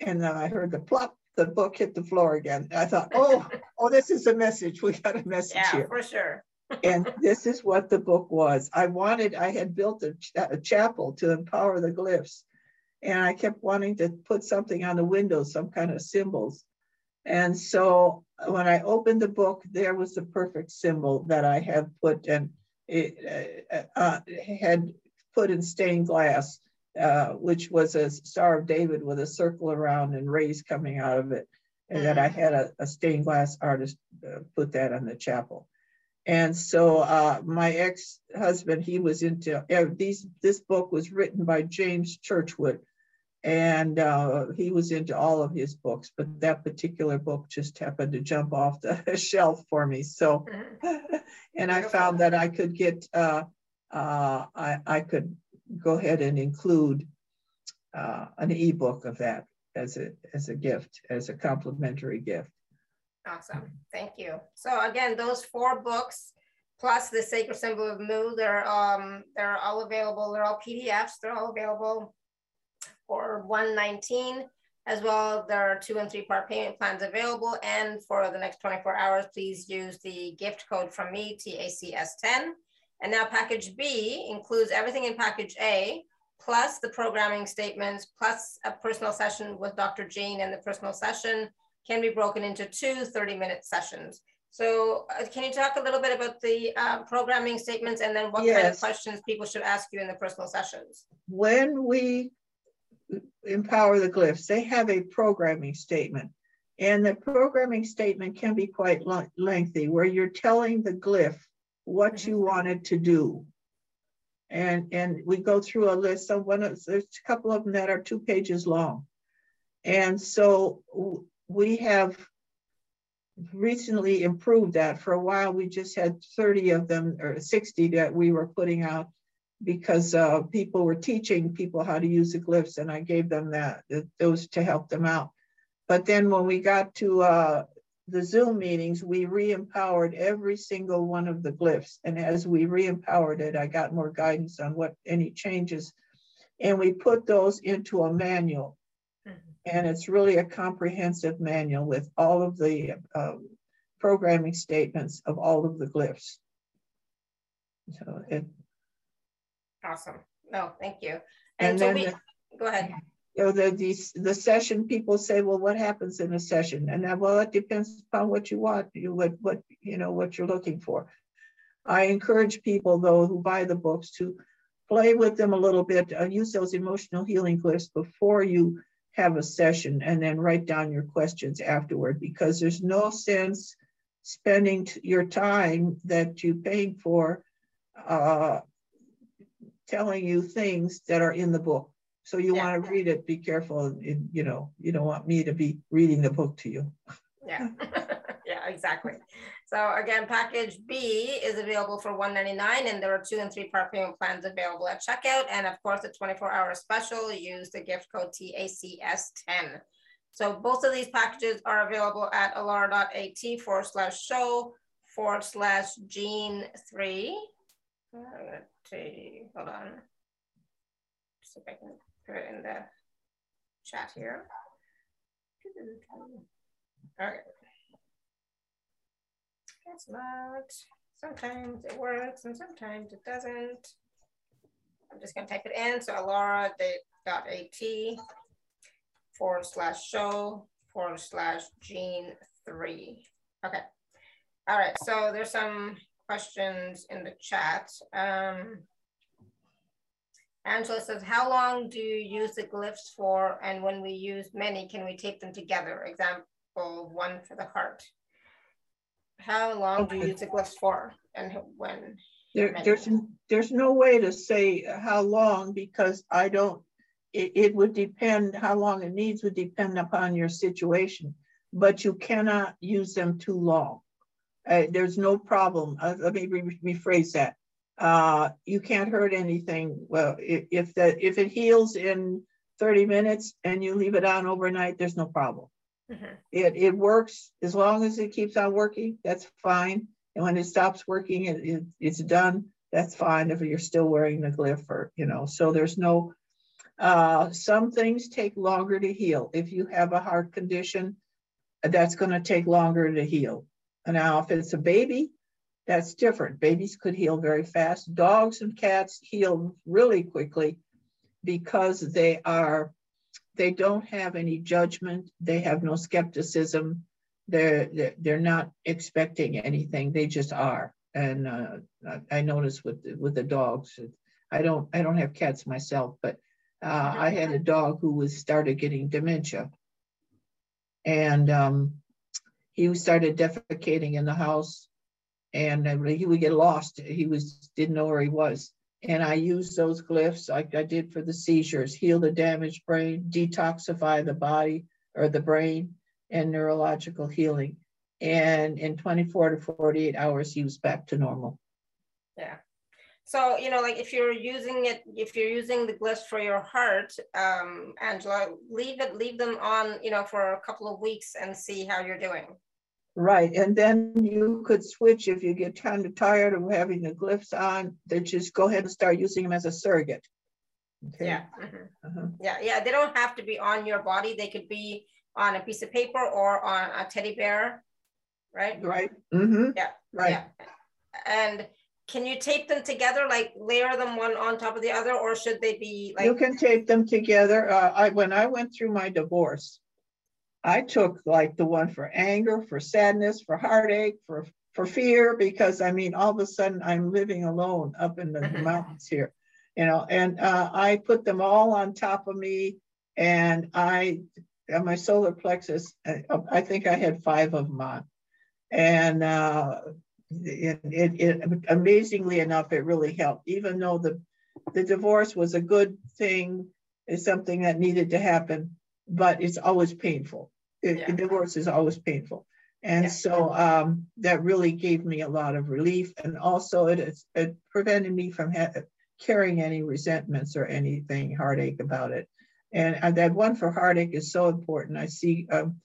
and then I heard the plop, the book hit the floor again. I thought, oh, oh, this is a message. We got a message yeah, here. for sure. And this is what the book was. I wanted, I had built a, a chapel to empower the glyphs. And I kept wanting to put something on the windows, some kind of symbols. And so when I opened the book, there was the perfect symbol that I had put and it uh, uh, had put in stained glass uh, which was a Star of David with a circle around and rays coming out of it. And then I mm. had a, a stained glass artist uh, put that on the chapel. And so uh, my ex-husband, he was into these. This book was written by James Churchward, and uh, he was into all of his books. But that particular book just happened to jump off the shelf for me. So, and I found that I could get, uh, uh, I I could go ahead and include uh, an ebook of that as a as a gift, as a complimentary gift. Awesome, thank you. So again, those four books plus the Sacred Symbol of Mu, they're um they're all available. They're all PDFs. They're all available for 119 as well. There are two and three part payment plans available. And for the next 24 hours, please use the gift code from me, TACS10. And now package B includes everything in package A, plus the programming statements, plus a personal session with Dr. Jean and the personal session can be broken into two 30 minute sessions. So uh, can you talk a little bit about the uh, programming statements and then what yes. kind of questions people should ask you in the personal sessions? When we empower the glyphs, they have a programming statement. And the programming statement can be quite lengthy where you're telling the glyph what you wanted to do. And, and we go through a list of one of, there's a couple of them that are two pages long. And so we have recently improved that. For a while, we just had 30 of them or 60 that we were putting out because uh, people were teaching people how to use the glyphs and I gave them that, those to help them out. But then when we got to uh, the Zoom meetings, we re-empowered every single one of the glyphs. And as we re-empowered it, I got more guidance on what any changes. And we put those into a manual. And it's really a comprehensive manual with all of the uh, programming statements of all of the glyphs. So it. Awesome. No, thank you. And, and so we, the, go ahead you know, the, the, the session people say, well, what happens in a session? And that, well, it depends upon what you want, you what, what, you know, what you're looking for. I encourage people though, who buy the books to play with them a little bit, uh, use those emotional healing glyphs before you have a session and then write down your questions afterward, because there's no sense spending your time that you paid for uh, telling you things that are in the book. So you Yeah. want to read it, be careful, you know, you don't want me to be reading the book to you. Yeah, yeah, exactly. So again, package B is available for 199 and there are two and three part payment plans available at checkout. And of course, the 24 hour special, use the gift code TACS10. So both of these packages are available at alara.at forward slash show forward slash jean three. Uh, hold on. See if I can put it in the chat here. Okay. It's not. Sometimes it works and sometimes it doesn't. I'm just gonna type it in. So alara.at forward slash show forward slash jean three. Okay. All right. So there's some questions in the chat. Um, Angela says, how long do you use the glyphs for? And when we use many, can we tape them together? Example, one for the heart. How long do you Okay. use the glyphs for and when? There, there's, there's no way to say how long because I don't, it, it would depend, how long it needs would depend upon your situation, but you cannot use them too long. Uh, there's no problem. Uh, let me re- rephrase that. Uh, you can't hurt anything. Well, if, if that, if it heals in 30 minutes and you leave it on overnight, there's no problem. Mhm. It, it works as long as it keeps on working, that's fine. And when it stops working, it, it, it's done, that's fine if you're still wearing the glyph or, you know, so there's no, uh, some things take longer to heal. If you have a heart condition, that's gonna take longer to heal. Now, if it's a baby, that's different. Babies could heal very fast. Dogs and cats heal really quickly because they are, they don't have any judgment. They have no skepticism. They're, they're, they're not expecting anything. They just are. And uh, I- noticed with, with the dogs, I don't, I don't have cats myself, but uh, I had a dog who was started getting dementia. And um, he started defecating in the house and uh, he would get lost. He was, didn't know where he was. And I use those glyphs like I did for the seizures, heal the damaged brain, detoxify the body or the brain and neurological healing. And in 24 to 48 hours, he was back to normal. Yeah. So, you know, like if you're using it, if you're using the glyphs for your heart, um, Angela, leave it, leave them on, you know, for a couple of weeks and see how you're doing. Right, and then you could switch if you get kind of tired of having the glyphs on, then just go ahead and start using them as a surrogate. Okay. Yeah. mhm. Uh-huh. Yeah. Yeah. They don't have to be on your body. They could be on a piece of paper or on a teddy bear, right? Right, mm-hmm, Yeah. right. Yeah. And can you tape them together, like layer them one on top of the other, or should they be like? You can tape them together. Uh, I, when I went through my divorce, I took like the one for anger, for sadness, for heartache, for, for fear, because I mean, all of a sudden I'm living alone up in the Mhm. mountains here, you know, and, uh, I put them all on top of me and I, uh, my solar plexus, I, I think I had five of them on. And, uh, it, it, it amazingly enough, it really helped, even though the, the divorce was a good thing, is something that needed to happen, but it's always painful. It- Yeah. Divorce is always painful. And Yeah. so um, that really gave me a lot of relief. And also it, it prevented me from ha- carrying any resentments or anything heartache about it. And that one for heartache is so important. I see, um,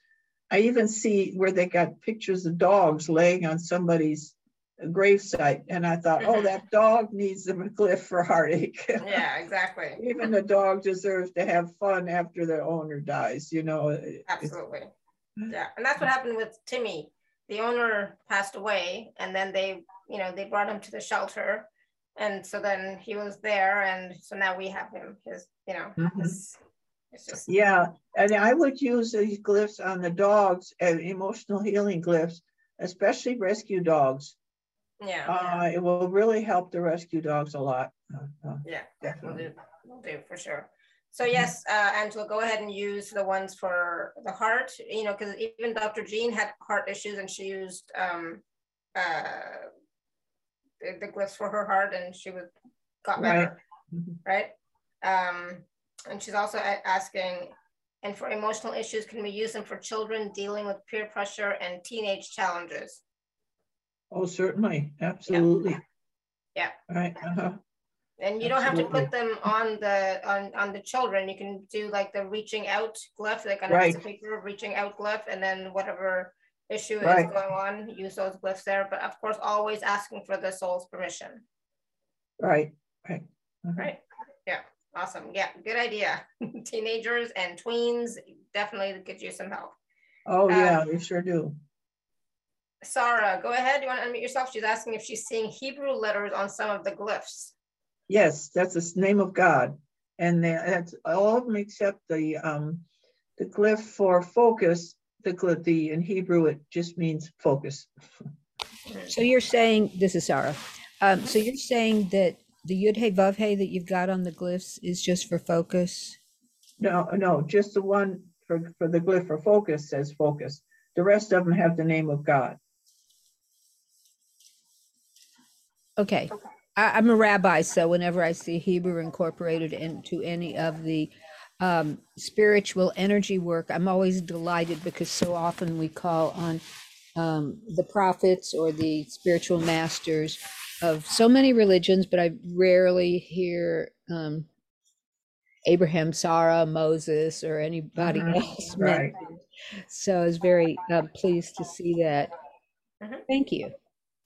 I even see where they got pictures of dogs laying on somebody's gravesite. And I thought, oh, Mhm. that dog needs a glyph for heartache. Yeah, exactly. Even the dog deserves to have fun after their owner dies, you know. Absolutely. Yeah, and that's what happened with Timmy. The owner passed away, and then they, you know, they brought him to the shelter, and so then he was there, and so now we have him. His, you know, Mhm. it's, it's just Yeah, and I would use these glyphs on the dogs and emotional healing glyphs, especially rescue dogs. Yeah, Uh, it will really help the rescue dogs a lot. Uh, uh, yeah. We'll Definitely. do, we'll do for sure. So yes, uh, Angela, go ahead and use the ones for the heart. You know, because even Dr. Jean had heart issues, and she used um, uh, the, the glyphs for her heart and she was got better, right? right? Um, and she's also asking, and for emotional issues, can we use them for children dealing with peer pressure and teenage challenges? Oh, certainly, absolutely. Yeah. yeah. Right. Uh-huh. And you don't have to put them on the on on the children. You can do like the reaching out glyph, like on a piece of paper, reaching out glyph, and then whatever issue right. is going on, use those glyphs there. But of course, always asking for the soul's permission. Right. Right. Uh-huh. Right. Yeah. Awesome. Yeah. Good idea. Teenagers and tweens definitely could use some help. Oh yeah, um, they sure do. Sarah, go ahead. You want to unmute yourself? She's asking if she's seeing Hebrew letters on some of the glyphs. Yes, that's the name of God. And that's all of them except the um, the glyph for focus. The glyph, the in Hebrew, it just means focus. So you're saying this is Sarah. Um, so you're saying that the Yud Hey Vav Hey that you've got on the glyphs is just for focus? No, no, just the one for, for the glyph for focus says focus. The rest of them have the name of God. Okay. I, am a rabbi, so whenever I see Hebrew incorporated into any of the um, spiritual energy work, I'm always delighted because so often we call on um, the prophets or the spiritual masters of so many religions, but I rarely hear um, Abraham, Sarah, Moses, or anybody uh-huh. else. Right. So I was very uh, pleased to see that. Uh-huh. Thank you.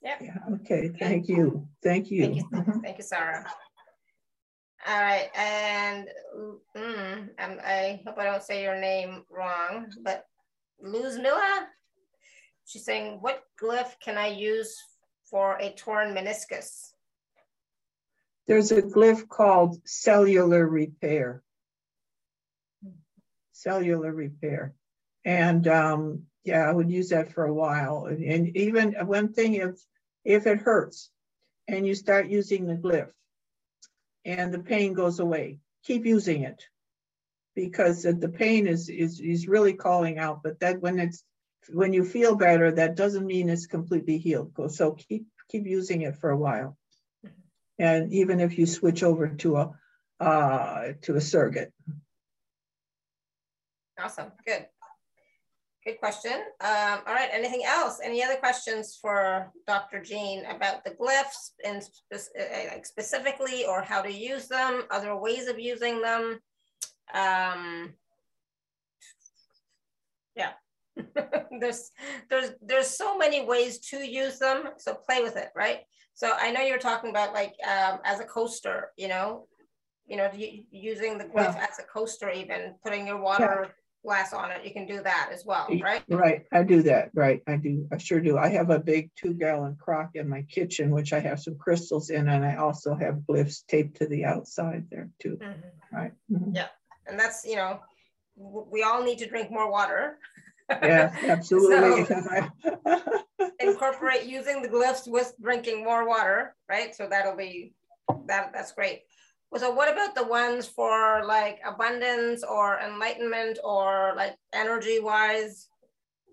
Yep. Yeah, okay, thank you, thank you. Thank you, thank you, Sarah. All right, and mm, I hope I don't say your name wrong, but Luz Mila, she's saying, what glyph can I use for a torn meniscus? There's a glyph called cellular repair. Cellular repair. And um, yeah, I would use that for a while. And even one thing, if if it hurts and you start using the glyph and the pain goes away, keep using it because the pain is, is, is really calling out. But that when it's when you feel better, that doesn't mean it's completely healed. So keep keep using it for a while. And even if you switch over to a uh, to a surrogate. Awesome, good. Good question. Um, all right, anything else? Any other questions for Dr. Jean about the glyphs and spe uh, like specifically or how to use them, other ways of using them? Um, yeah, there's, there's, there's so many ways to use them. So play with it, right? So I know you're talking about like um, as a coaster, you know, you know, using the glyph yeah. as a coaster, even putting your water yeah glass on it, you can do that as well, right? Right, I do that, right, I do, I sure do. I have a big two gallon crock in my kitchen, which I have some crystals in, and I also have glyphs taped to the outside there too, mm -hmm. right? Mm -hmm. Yeah, and that's, you know, we all need to drink more water. Yeah, absolutely. so, incorporate using the glyphs with drinking more water, right? So that'll be, that that's great. So what about the ones for like abundance or enlightenment or like energy wise?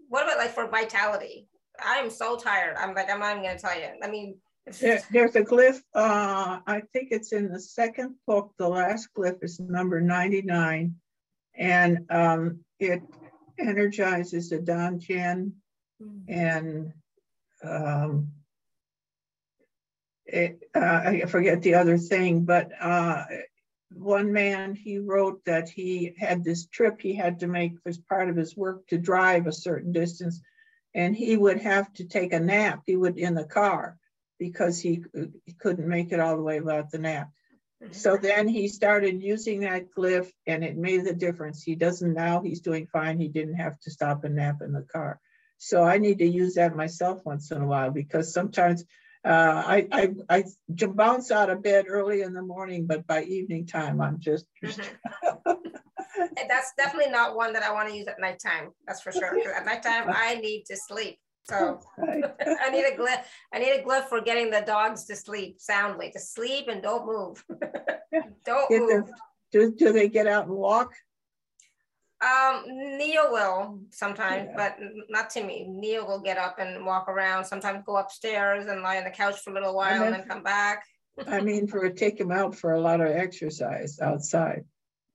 What about like for vitality? I am so tired. I'm like, I'm not even gonna tell you. I mean, there, there's a glyph, uh, I think it's in the second book. The last glyph is number 99 and um, it energizes the Dantian mm. and um, it, uh, I forget the other thing, but uh, one man, he wrote that he had this trip he had to make as part of his work to drive a certain distance. And he would have to take a nap. He would in the car because he, he couldn't make it all the way without the nap. So then he started using that glyph and it made the difference. He doesn't now, he's doing fine. He didn't have to stop and nap in the car. So I need to use that myself once in a while because sometimes uh, I, I, I bounce out of bed early in the morning, but by evening time, I'm just. Mm-hmm. That's definitely not one that I want to use at nighttime. That's for sure. At nighttime, I need to sleep. So I need a glyph. I need a glyph for getting the dogs to sleep soundly, to sleep and don't move. don't get move. do, do they get out and walk? Um, Neil will sometimes, yeah. but not Timmy. Neil will get up and walk around, sometimes go upstairs and lie on the couch for a little while and then come back. I mean, for take him out for a lot of exercise outside.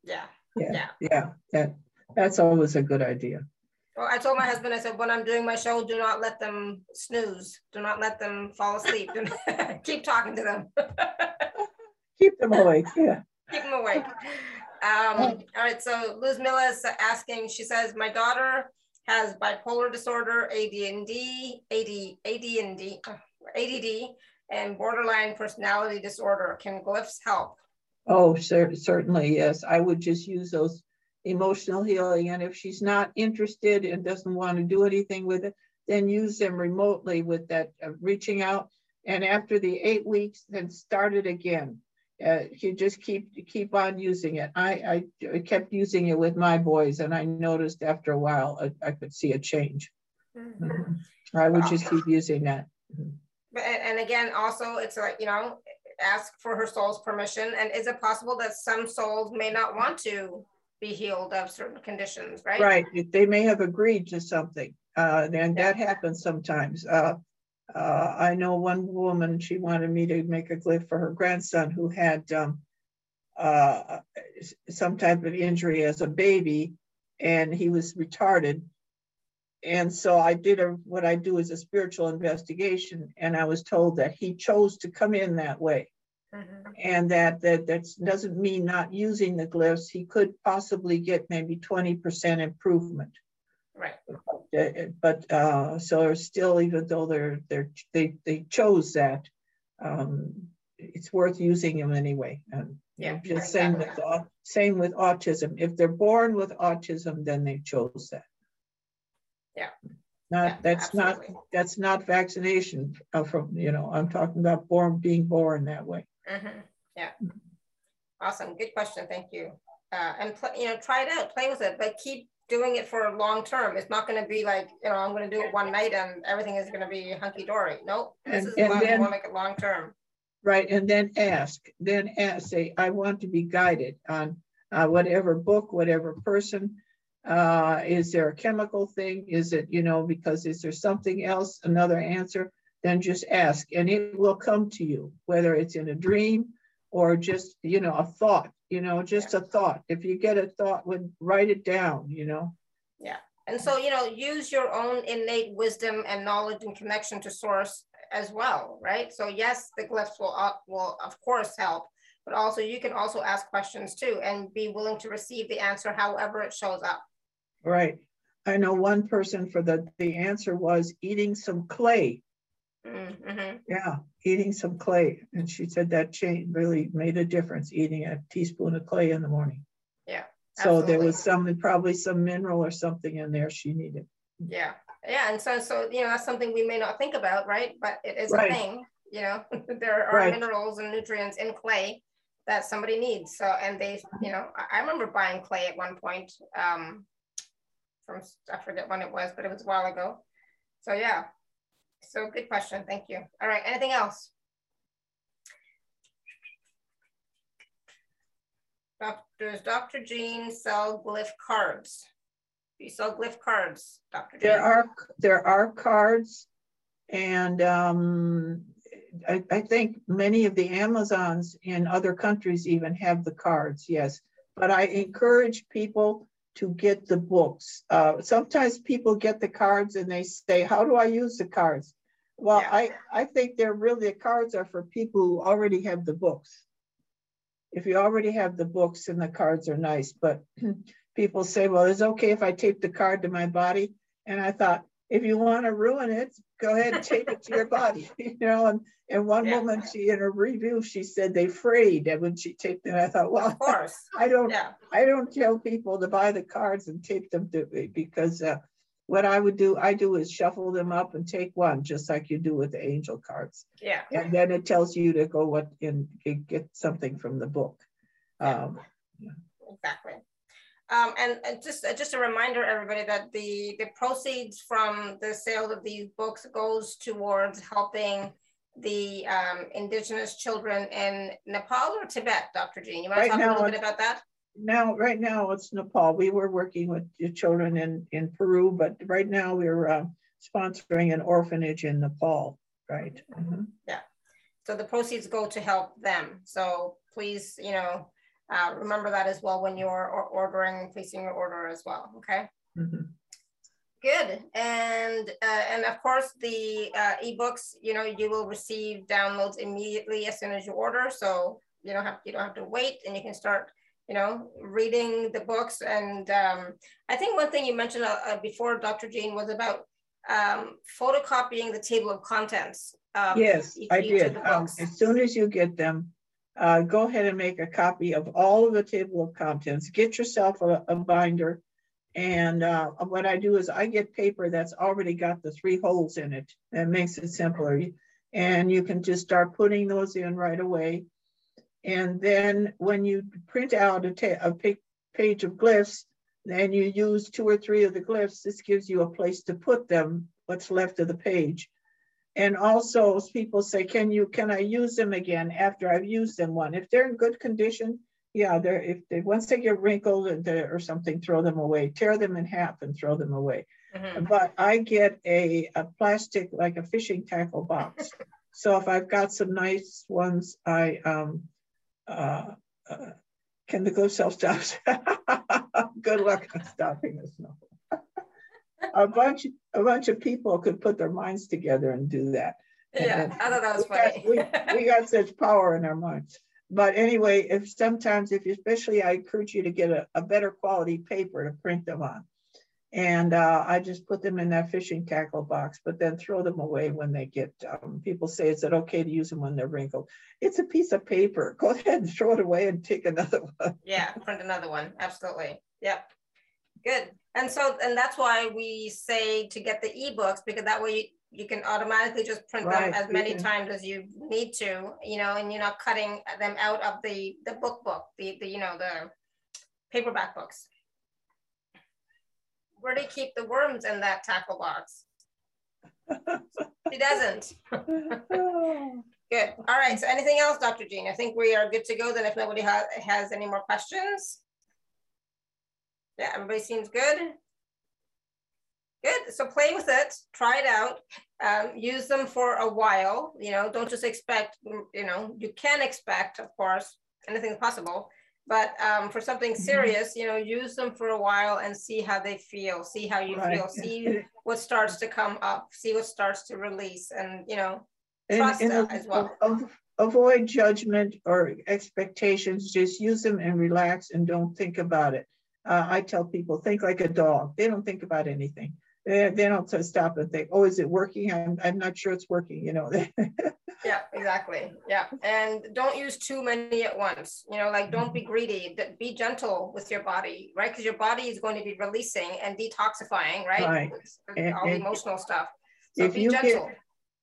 Yeah. Yeah. Yeah. yeah. That, that's always a good idea. Well, I told my husband, I said, when I'm doing my show, do not let them snooze. Do not let them fall asleep. Keep talking to them. Keep them awake. Yeah. Keep them awake. Um, all right. So Liz Miller is asking, she says, my daughter has bipolar disorder, ADD, AD, ADD, ADD, and borderline personality disorder. Can glyphs help? Oh, cer certainly, yes. I would just use those emotional healing. And if she's not interested and doesn't want to do anything with it, then use them remotely with that uh, reaching out. And after the eight weeks, then start it again. Uh, you just keep keep on using it. I, I, kept using it with my boys, and I noticed after a while I, I could see a change. Mm -hmm. I would wow. just keep using that. But, and again, also, it's like you know, ask for her soul's permission. And is it possible that some souls may not want to be healed of certain conditions, right? Right. They may have agreed to something. Uh, and yeah. that happens sometimes. Uh, uh, I know one woman, she wanted me to make a glyph for her grandson who had um, uh, some type of injury as a baby and he was retarded. And so I did a, what I do is a spiritual investigation and I was told that he chose to come in that way. Mm-hmm. And that, that that doesn't mean not using the glyphs. He could possibly get maybe 20% improvement. Right. But uh, so still, even though they're they're they they chose that, um, it's worth using them anyway. And yeah, just same with same with autism. If they're born with autism, then they chose that. Yeah. Not yeah, that's absolutely. not that's not vaccination uh, from you know I'm talking about born being born that way. Mm-hmm. Yeah. Awesome. Good question. Thank you. Uh, and you know, try it out, play with it, but keep doing it for long term. It's not going to be like you know I'm going to do it one night and everything is going to be hunky dory. Nope. This and, is and then, more like a long term. Right, and then ask. Then ask. Say, I want to be guided on uh, whatever book, whatever person. Uh, is there a chemical thing? Is it you know because is there something else? Another answer then just ask and it will come to you, whether it's in a dream or just, you know, a thought, you know, just a thought. If you get a thought, would write it down, you know. Yeah. And so, you know, use your own innate wisdom and knowledge and connection to source as well, right? So yes, the glyphs will, uh, will of course help, but also you can also ask questions too and be willing to receive the answer however it shows up. Right. I know one person for the, the answer was eating some clay Mm-hmm. Yeah, eating some clay. And she said that change really made a difference, eating a teaspoon of clay in the morning. Yeah. So absolutely. there was some, probably some mineral or something in there she needed. Yeah. Yeah. And so, so, you know, that's something we may not think about, right? But it is right. a thing, you know, there are right. minerals and nutrients in clay that somebody needs. So, and they, you know, I remember buying clay at one point um, from, I forget when it was, but it was a while ago. So yeah, so good question. Thank you. All right. Anything else? Does Dr. Jean sell glyph cards? Do you sell glyph cards, Dr. Jean? There are there are cards, and um, I, I think many of the Amazons in other countries even have the cards. Yes, but I encourage people to get the books. Uh, sometimes people get the cards and they say, how do I use the cards? Well, yeah. I, I think they're really, the cards are for people who already have the books. If you already have the books and the cards are nice, but people say, well, it's okay if I tape the card to my body. And I thought, if you want to ruin it, go ahead and tape it to your body, you know. And and one yeah. woman, she in a review, she said they frayed and when she taped them. I thought, well, of course, I don't, yeah. I don't tell people to buy the cards and tape them to me because uh, what I would do, I do is shuffle them up and take one, just like you do with the angel cards. Yeah. And then it tells you to go what and get something from the book. Yeah. Um, exactly. Um, and, and, just uh, just a reminder, everybody, that the the proceeds from the sale of these books goes towards helping the um, indigenous children in Nepal or Tibet, Dr. Jean. You want right to talk now, a little bit about that? now, right now it's Nepal. We were working with the children in, in Peru, but right now we're uh, sponsoring an orphanage in Nepal, right? Mm -hmm. Yeah. So the proceeds go to help them. So please, you know, uh, remember that as well when you're ordering, placing your order as well. Okay. Mm -hmm. Good. And uh, and of course the uh, ebooks, you know, you will receive downloads immediately as soon as you order. So you don't have you don't have to wait, and you can start, you know, reading the books. And um, I think one thing you mentioned uh, uh before, Dr. Jean, was about um, photocopying the table of contents. Um, yes, I did. Um, as soon as you get them, uh, go ahead and make a copy of all of the table of contents. Get yourself a, a binder. And uh, what I do is I get paper that's already got the three holes in it. That makes it simpler. And you can just start putting those in right away. And then when you print out a, a page of glyphs, then you use two or three of the glyphs, this gives you a place to put them, what's left of the page. And also people say, can you, can I use them again after I've used them one? If they're in good condition, yeah, they're, if they, once they get wrinkled or something, throw them away, tear them in half and throw them away. Mm-hmm. But I get a, a plastic, like a fishing tackle box. so if I've got some nice ones, I, um, uh, uh, can the glyph self stop? Good luck on stopping the snow a bunch a bunch of people could put their minds together and do that. Yeah, and, I thought that was we funny. Got, we, we got such power in our minds. But anyway, if sometimes, if you, especially, I encourage you to get a, a better quality paper to print them on. And uh, I just put them in that fishing tackle box, but then throw them away when they get, um, people say, is it okay to use them when they're wrinkled? It's a piece of paper. Go ahead and throw it away and take another one. Yeah, print another one. Absolutely. Yep. Good. And so, and that's why we say to get the ebooks because that way you, you can automatically just print right. them as many mm-hmm. times as you need to, you know, and you're not cutting them out of the the book book, the, the you know, the paperback books. Where do you keep the worms in that tackle box? she doesn't. good. All right. So anything else, Dr. Jean? I think we are good to go then if nobody ha has any more questions. Yeah, everybody seems good. Good, so play with it, try it out, um, use them for a while, you know, don't just expect, you know, you can expect, of course, anything possible, but um, for something mm-hmm. serious, you know, use them for a while and see how they feel, see how you right. feel, see what starts to come up, see what starts to release and, you know, trust and, and as well. Avoid judgment or expectations, just use them and relax and don't think about it. Uh, I tell people, think like a dog. They don't think about anything. They, they don't stop and think, oh, is it working? I'm, I'm not sure it's working, you know. yeah, exactly. Yeah. And don't use too many at once. You know, like don't be greedy. Be gentle with your body, right? Because your body is going to be releasing and detoxifying, right? Right. And, all the emotional stuff. So if you gentle. Get,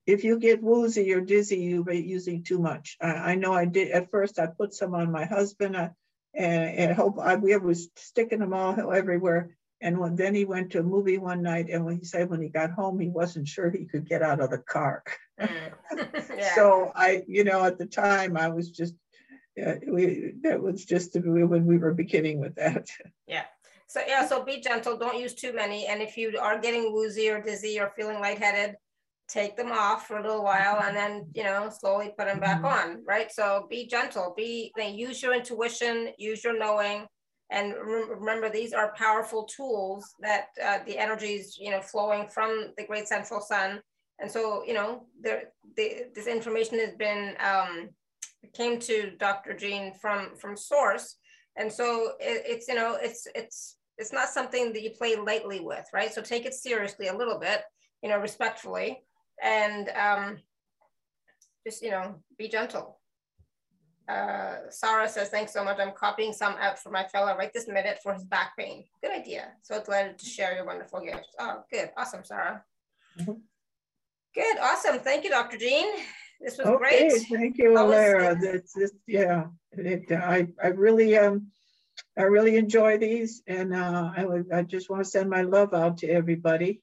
if you get woozy or dizzy, you've been using too much. I, I know I did at first. I put some on my husband. I, and, and hope I, we was sticking them all everywhere. And when then he went to a movie one night, and when he said when he got home, he wasn't sure he could get out of the car. Mm. yeah. So I, you know, at the time I was just, uh, we that was just when we were beginning with that. Yeah. So yeah, so be gentle. Don't use too many. And if you are getting woozy or dizzy or feeling lightheaded, take them off for a little while and then you know slowly put them back mm-hmm. on right? So be gentle. Be use your intuition use your knowing and remember these are powerful tools that uh, the energies you know flowing from the great central sun. And so you know there the, this information has been um, came to dr jean from from source. And so it, it's you know it's it's it's not something that you play lightly with right? So take it seriously a little bit you know respectfully and um, just, you know, be gentle. Uh, Sarah says, thanks so much. I'm copying some out for my fellow right this minute for his back pain. Good idea. So glad to share your wonderful gifts. Oh, good. Awesome, Sarah. Mm -hmm. Good. Awesome. Thank you, Dr. Jean. This was okay, great. Thank you, Alara. That's just, yeah, it, I, I really, um, I really enjoy these. And uh, I, would, I just want to send my love out to everybody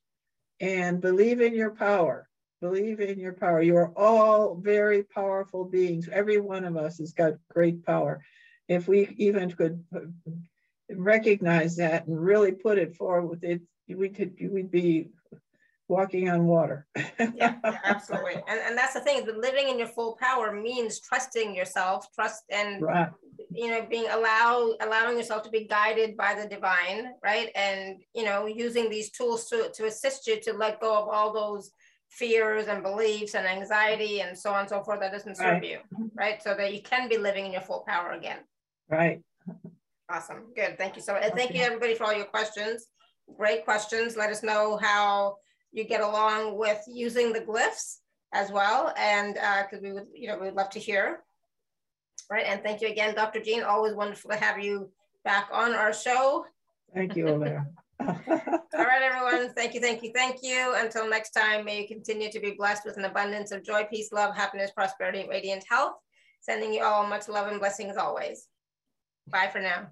and believe in your power. Believe in your power. You are all very powerful beings. Every one of us has got great power. if we even could recognize that and really put it forward, it we could we'd be walking on water. yeah, yeah, absolutely. And, and that's the thing, living in your full power means trusting yourself, trust and right. you know, being allow allowing yourself to be guided by the divine, right? And you know, using these tools to, to assist you to let go of all those fears and beliefs and anxiety and so on and so forth that doesn't serve right. you, right? So that you can be living in your full power again. Right. Awesome. Good. Thank you so much. And thank you everybody for all your questions. Great questions. Let us know how you get along with using the glyphs as well. And because uh, we would, you know, we would love to hear. Right. And thank you again, Dr. Jean. Always wonderful to have you back on our show. Thank you, Olivia. All right, everyone. Thank you, thank you, thank you. Until next time, may you continue to be blessed with an abundance of joy, peace, love, happiness, prosperity, radiant health. Sending you all much love and blessings always. Bye for now.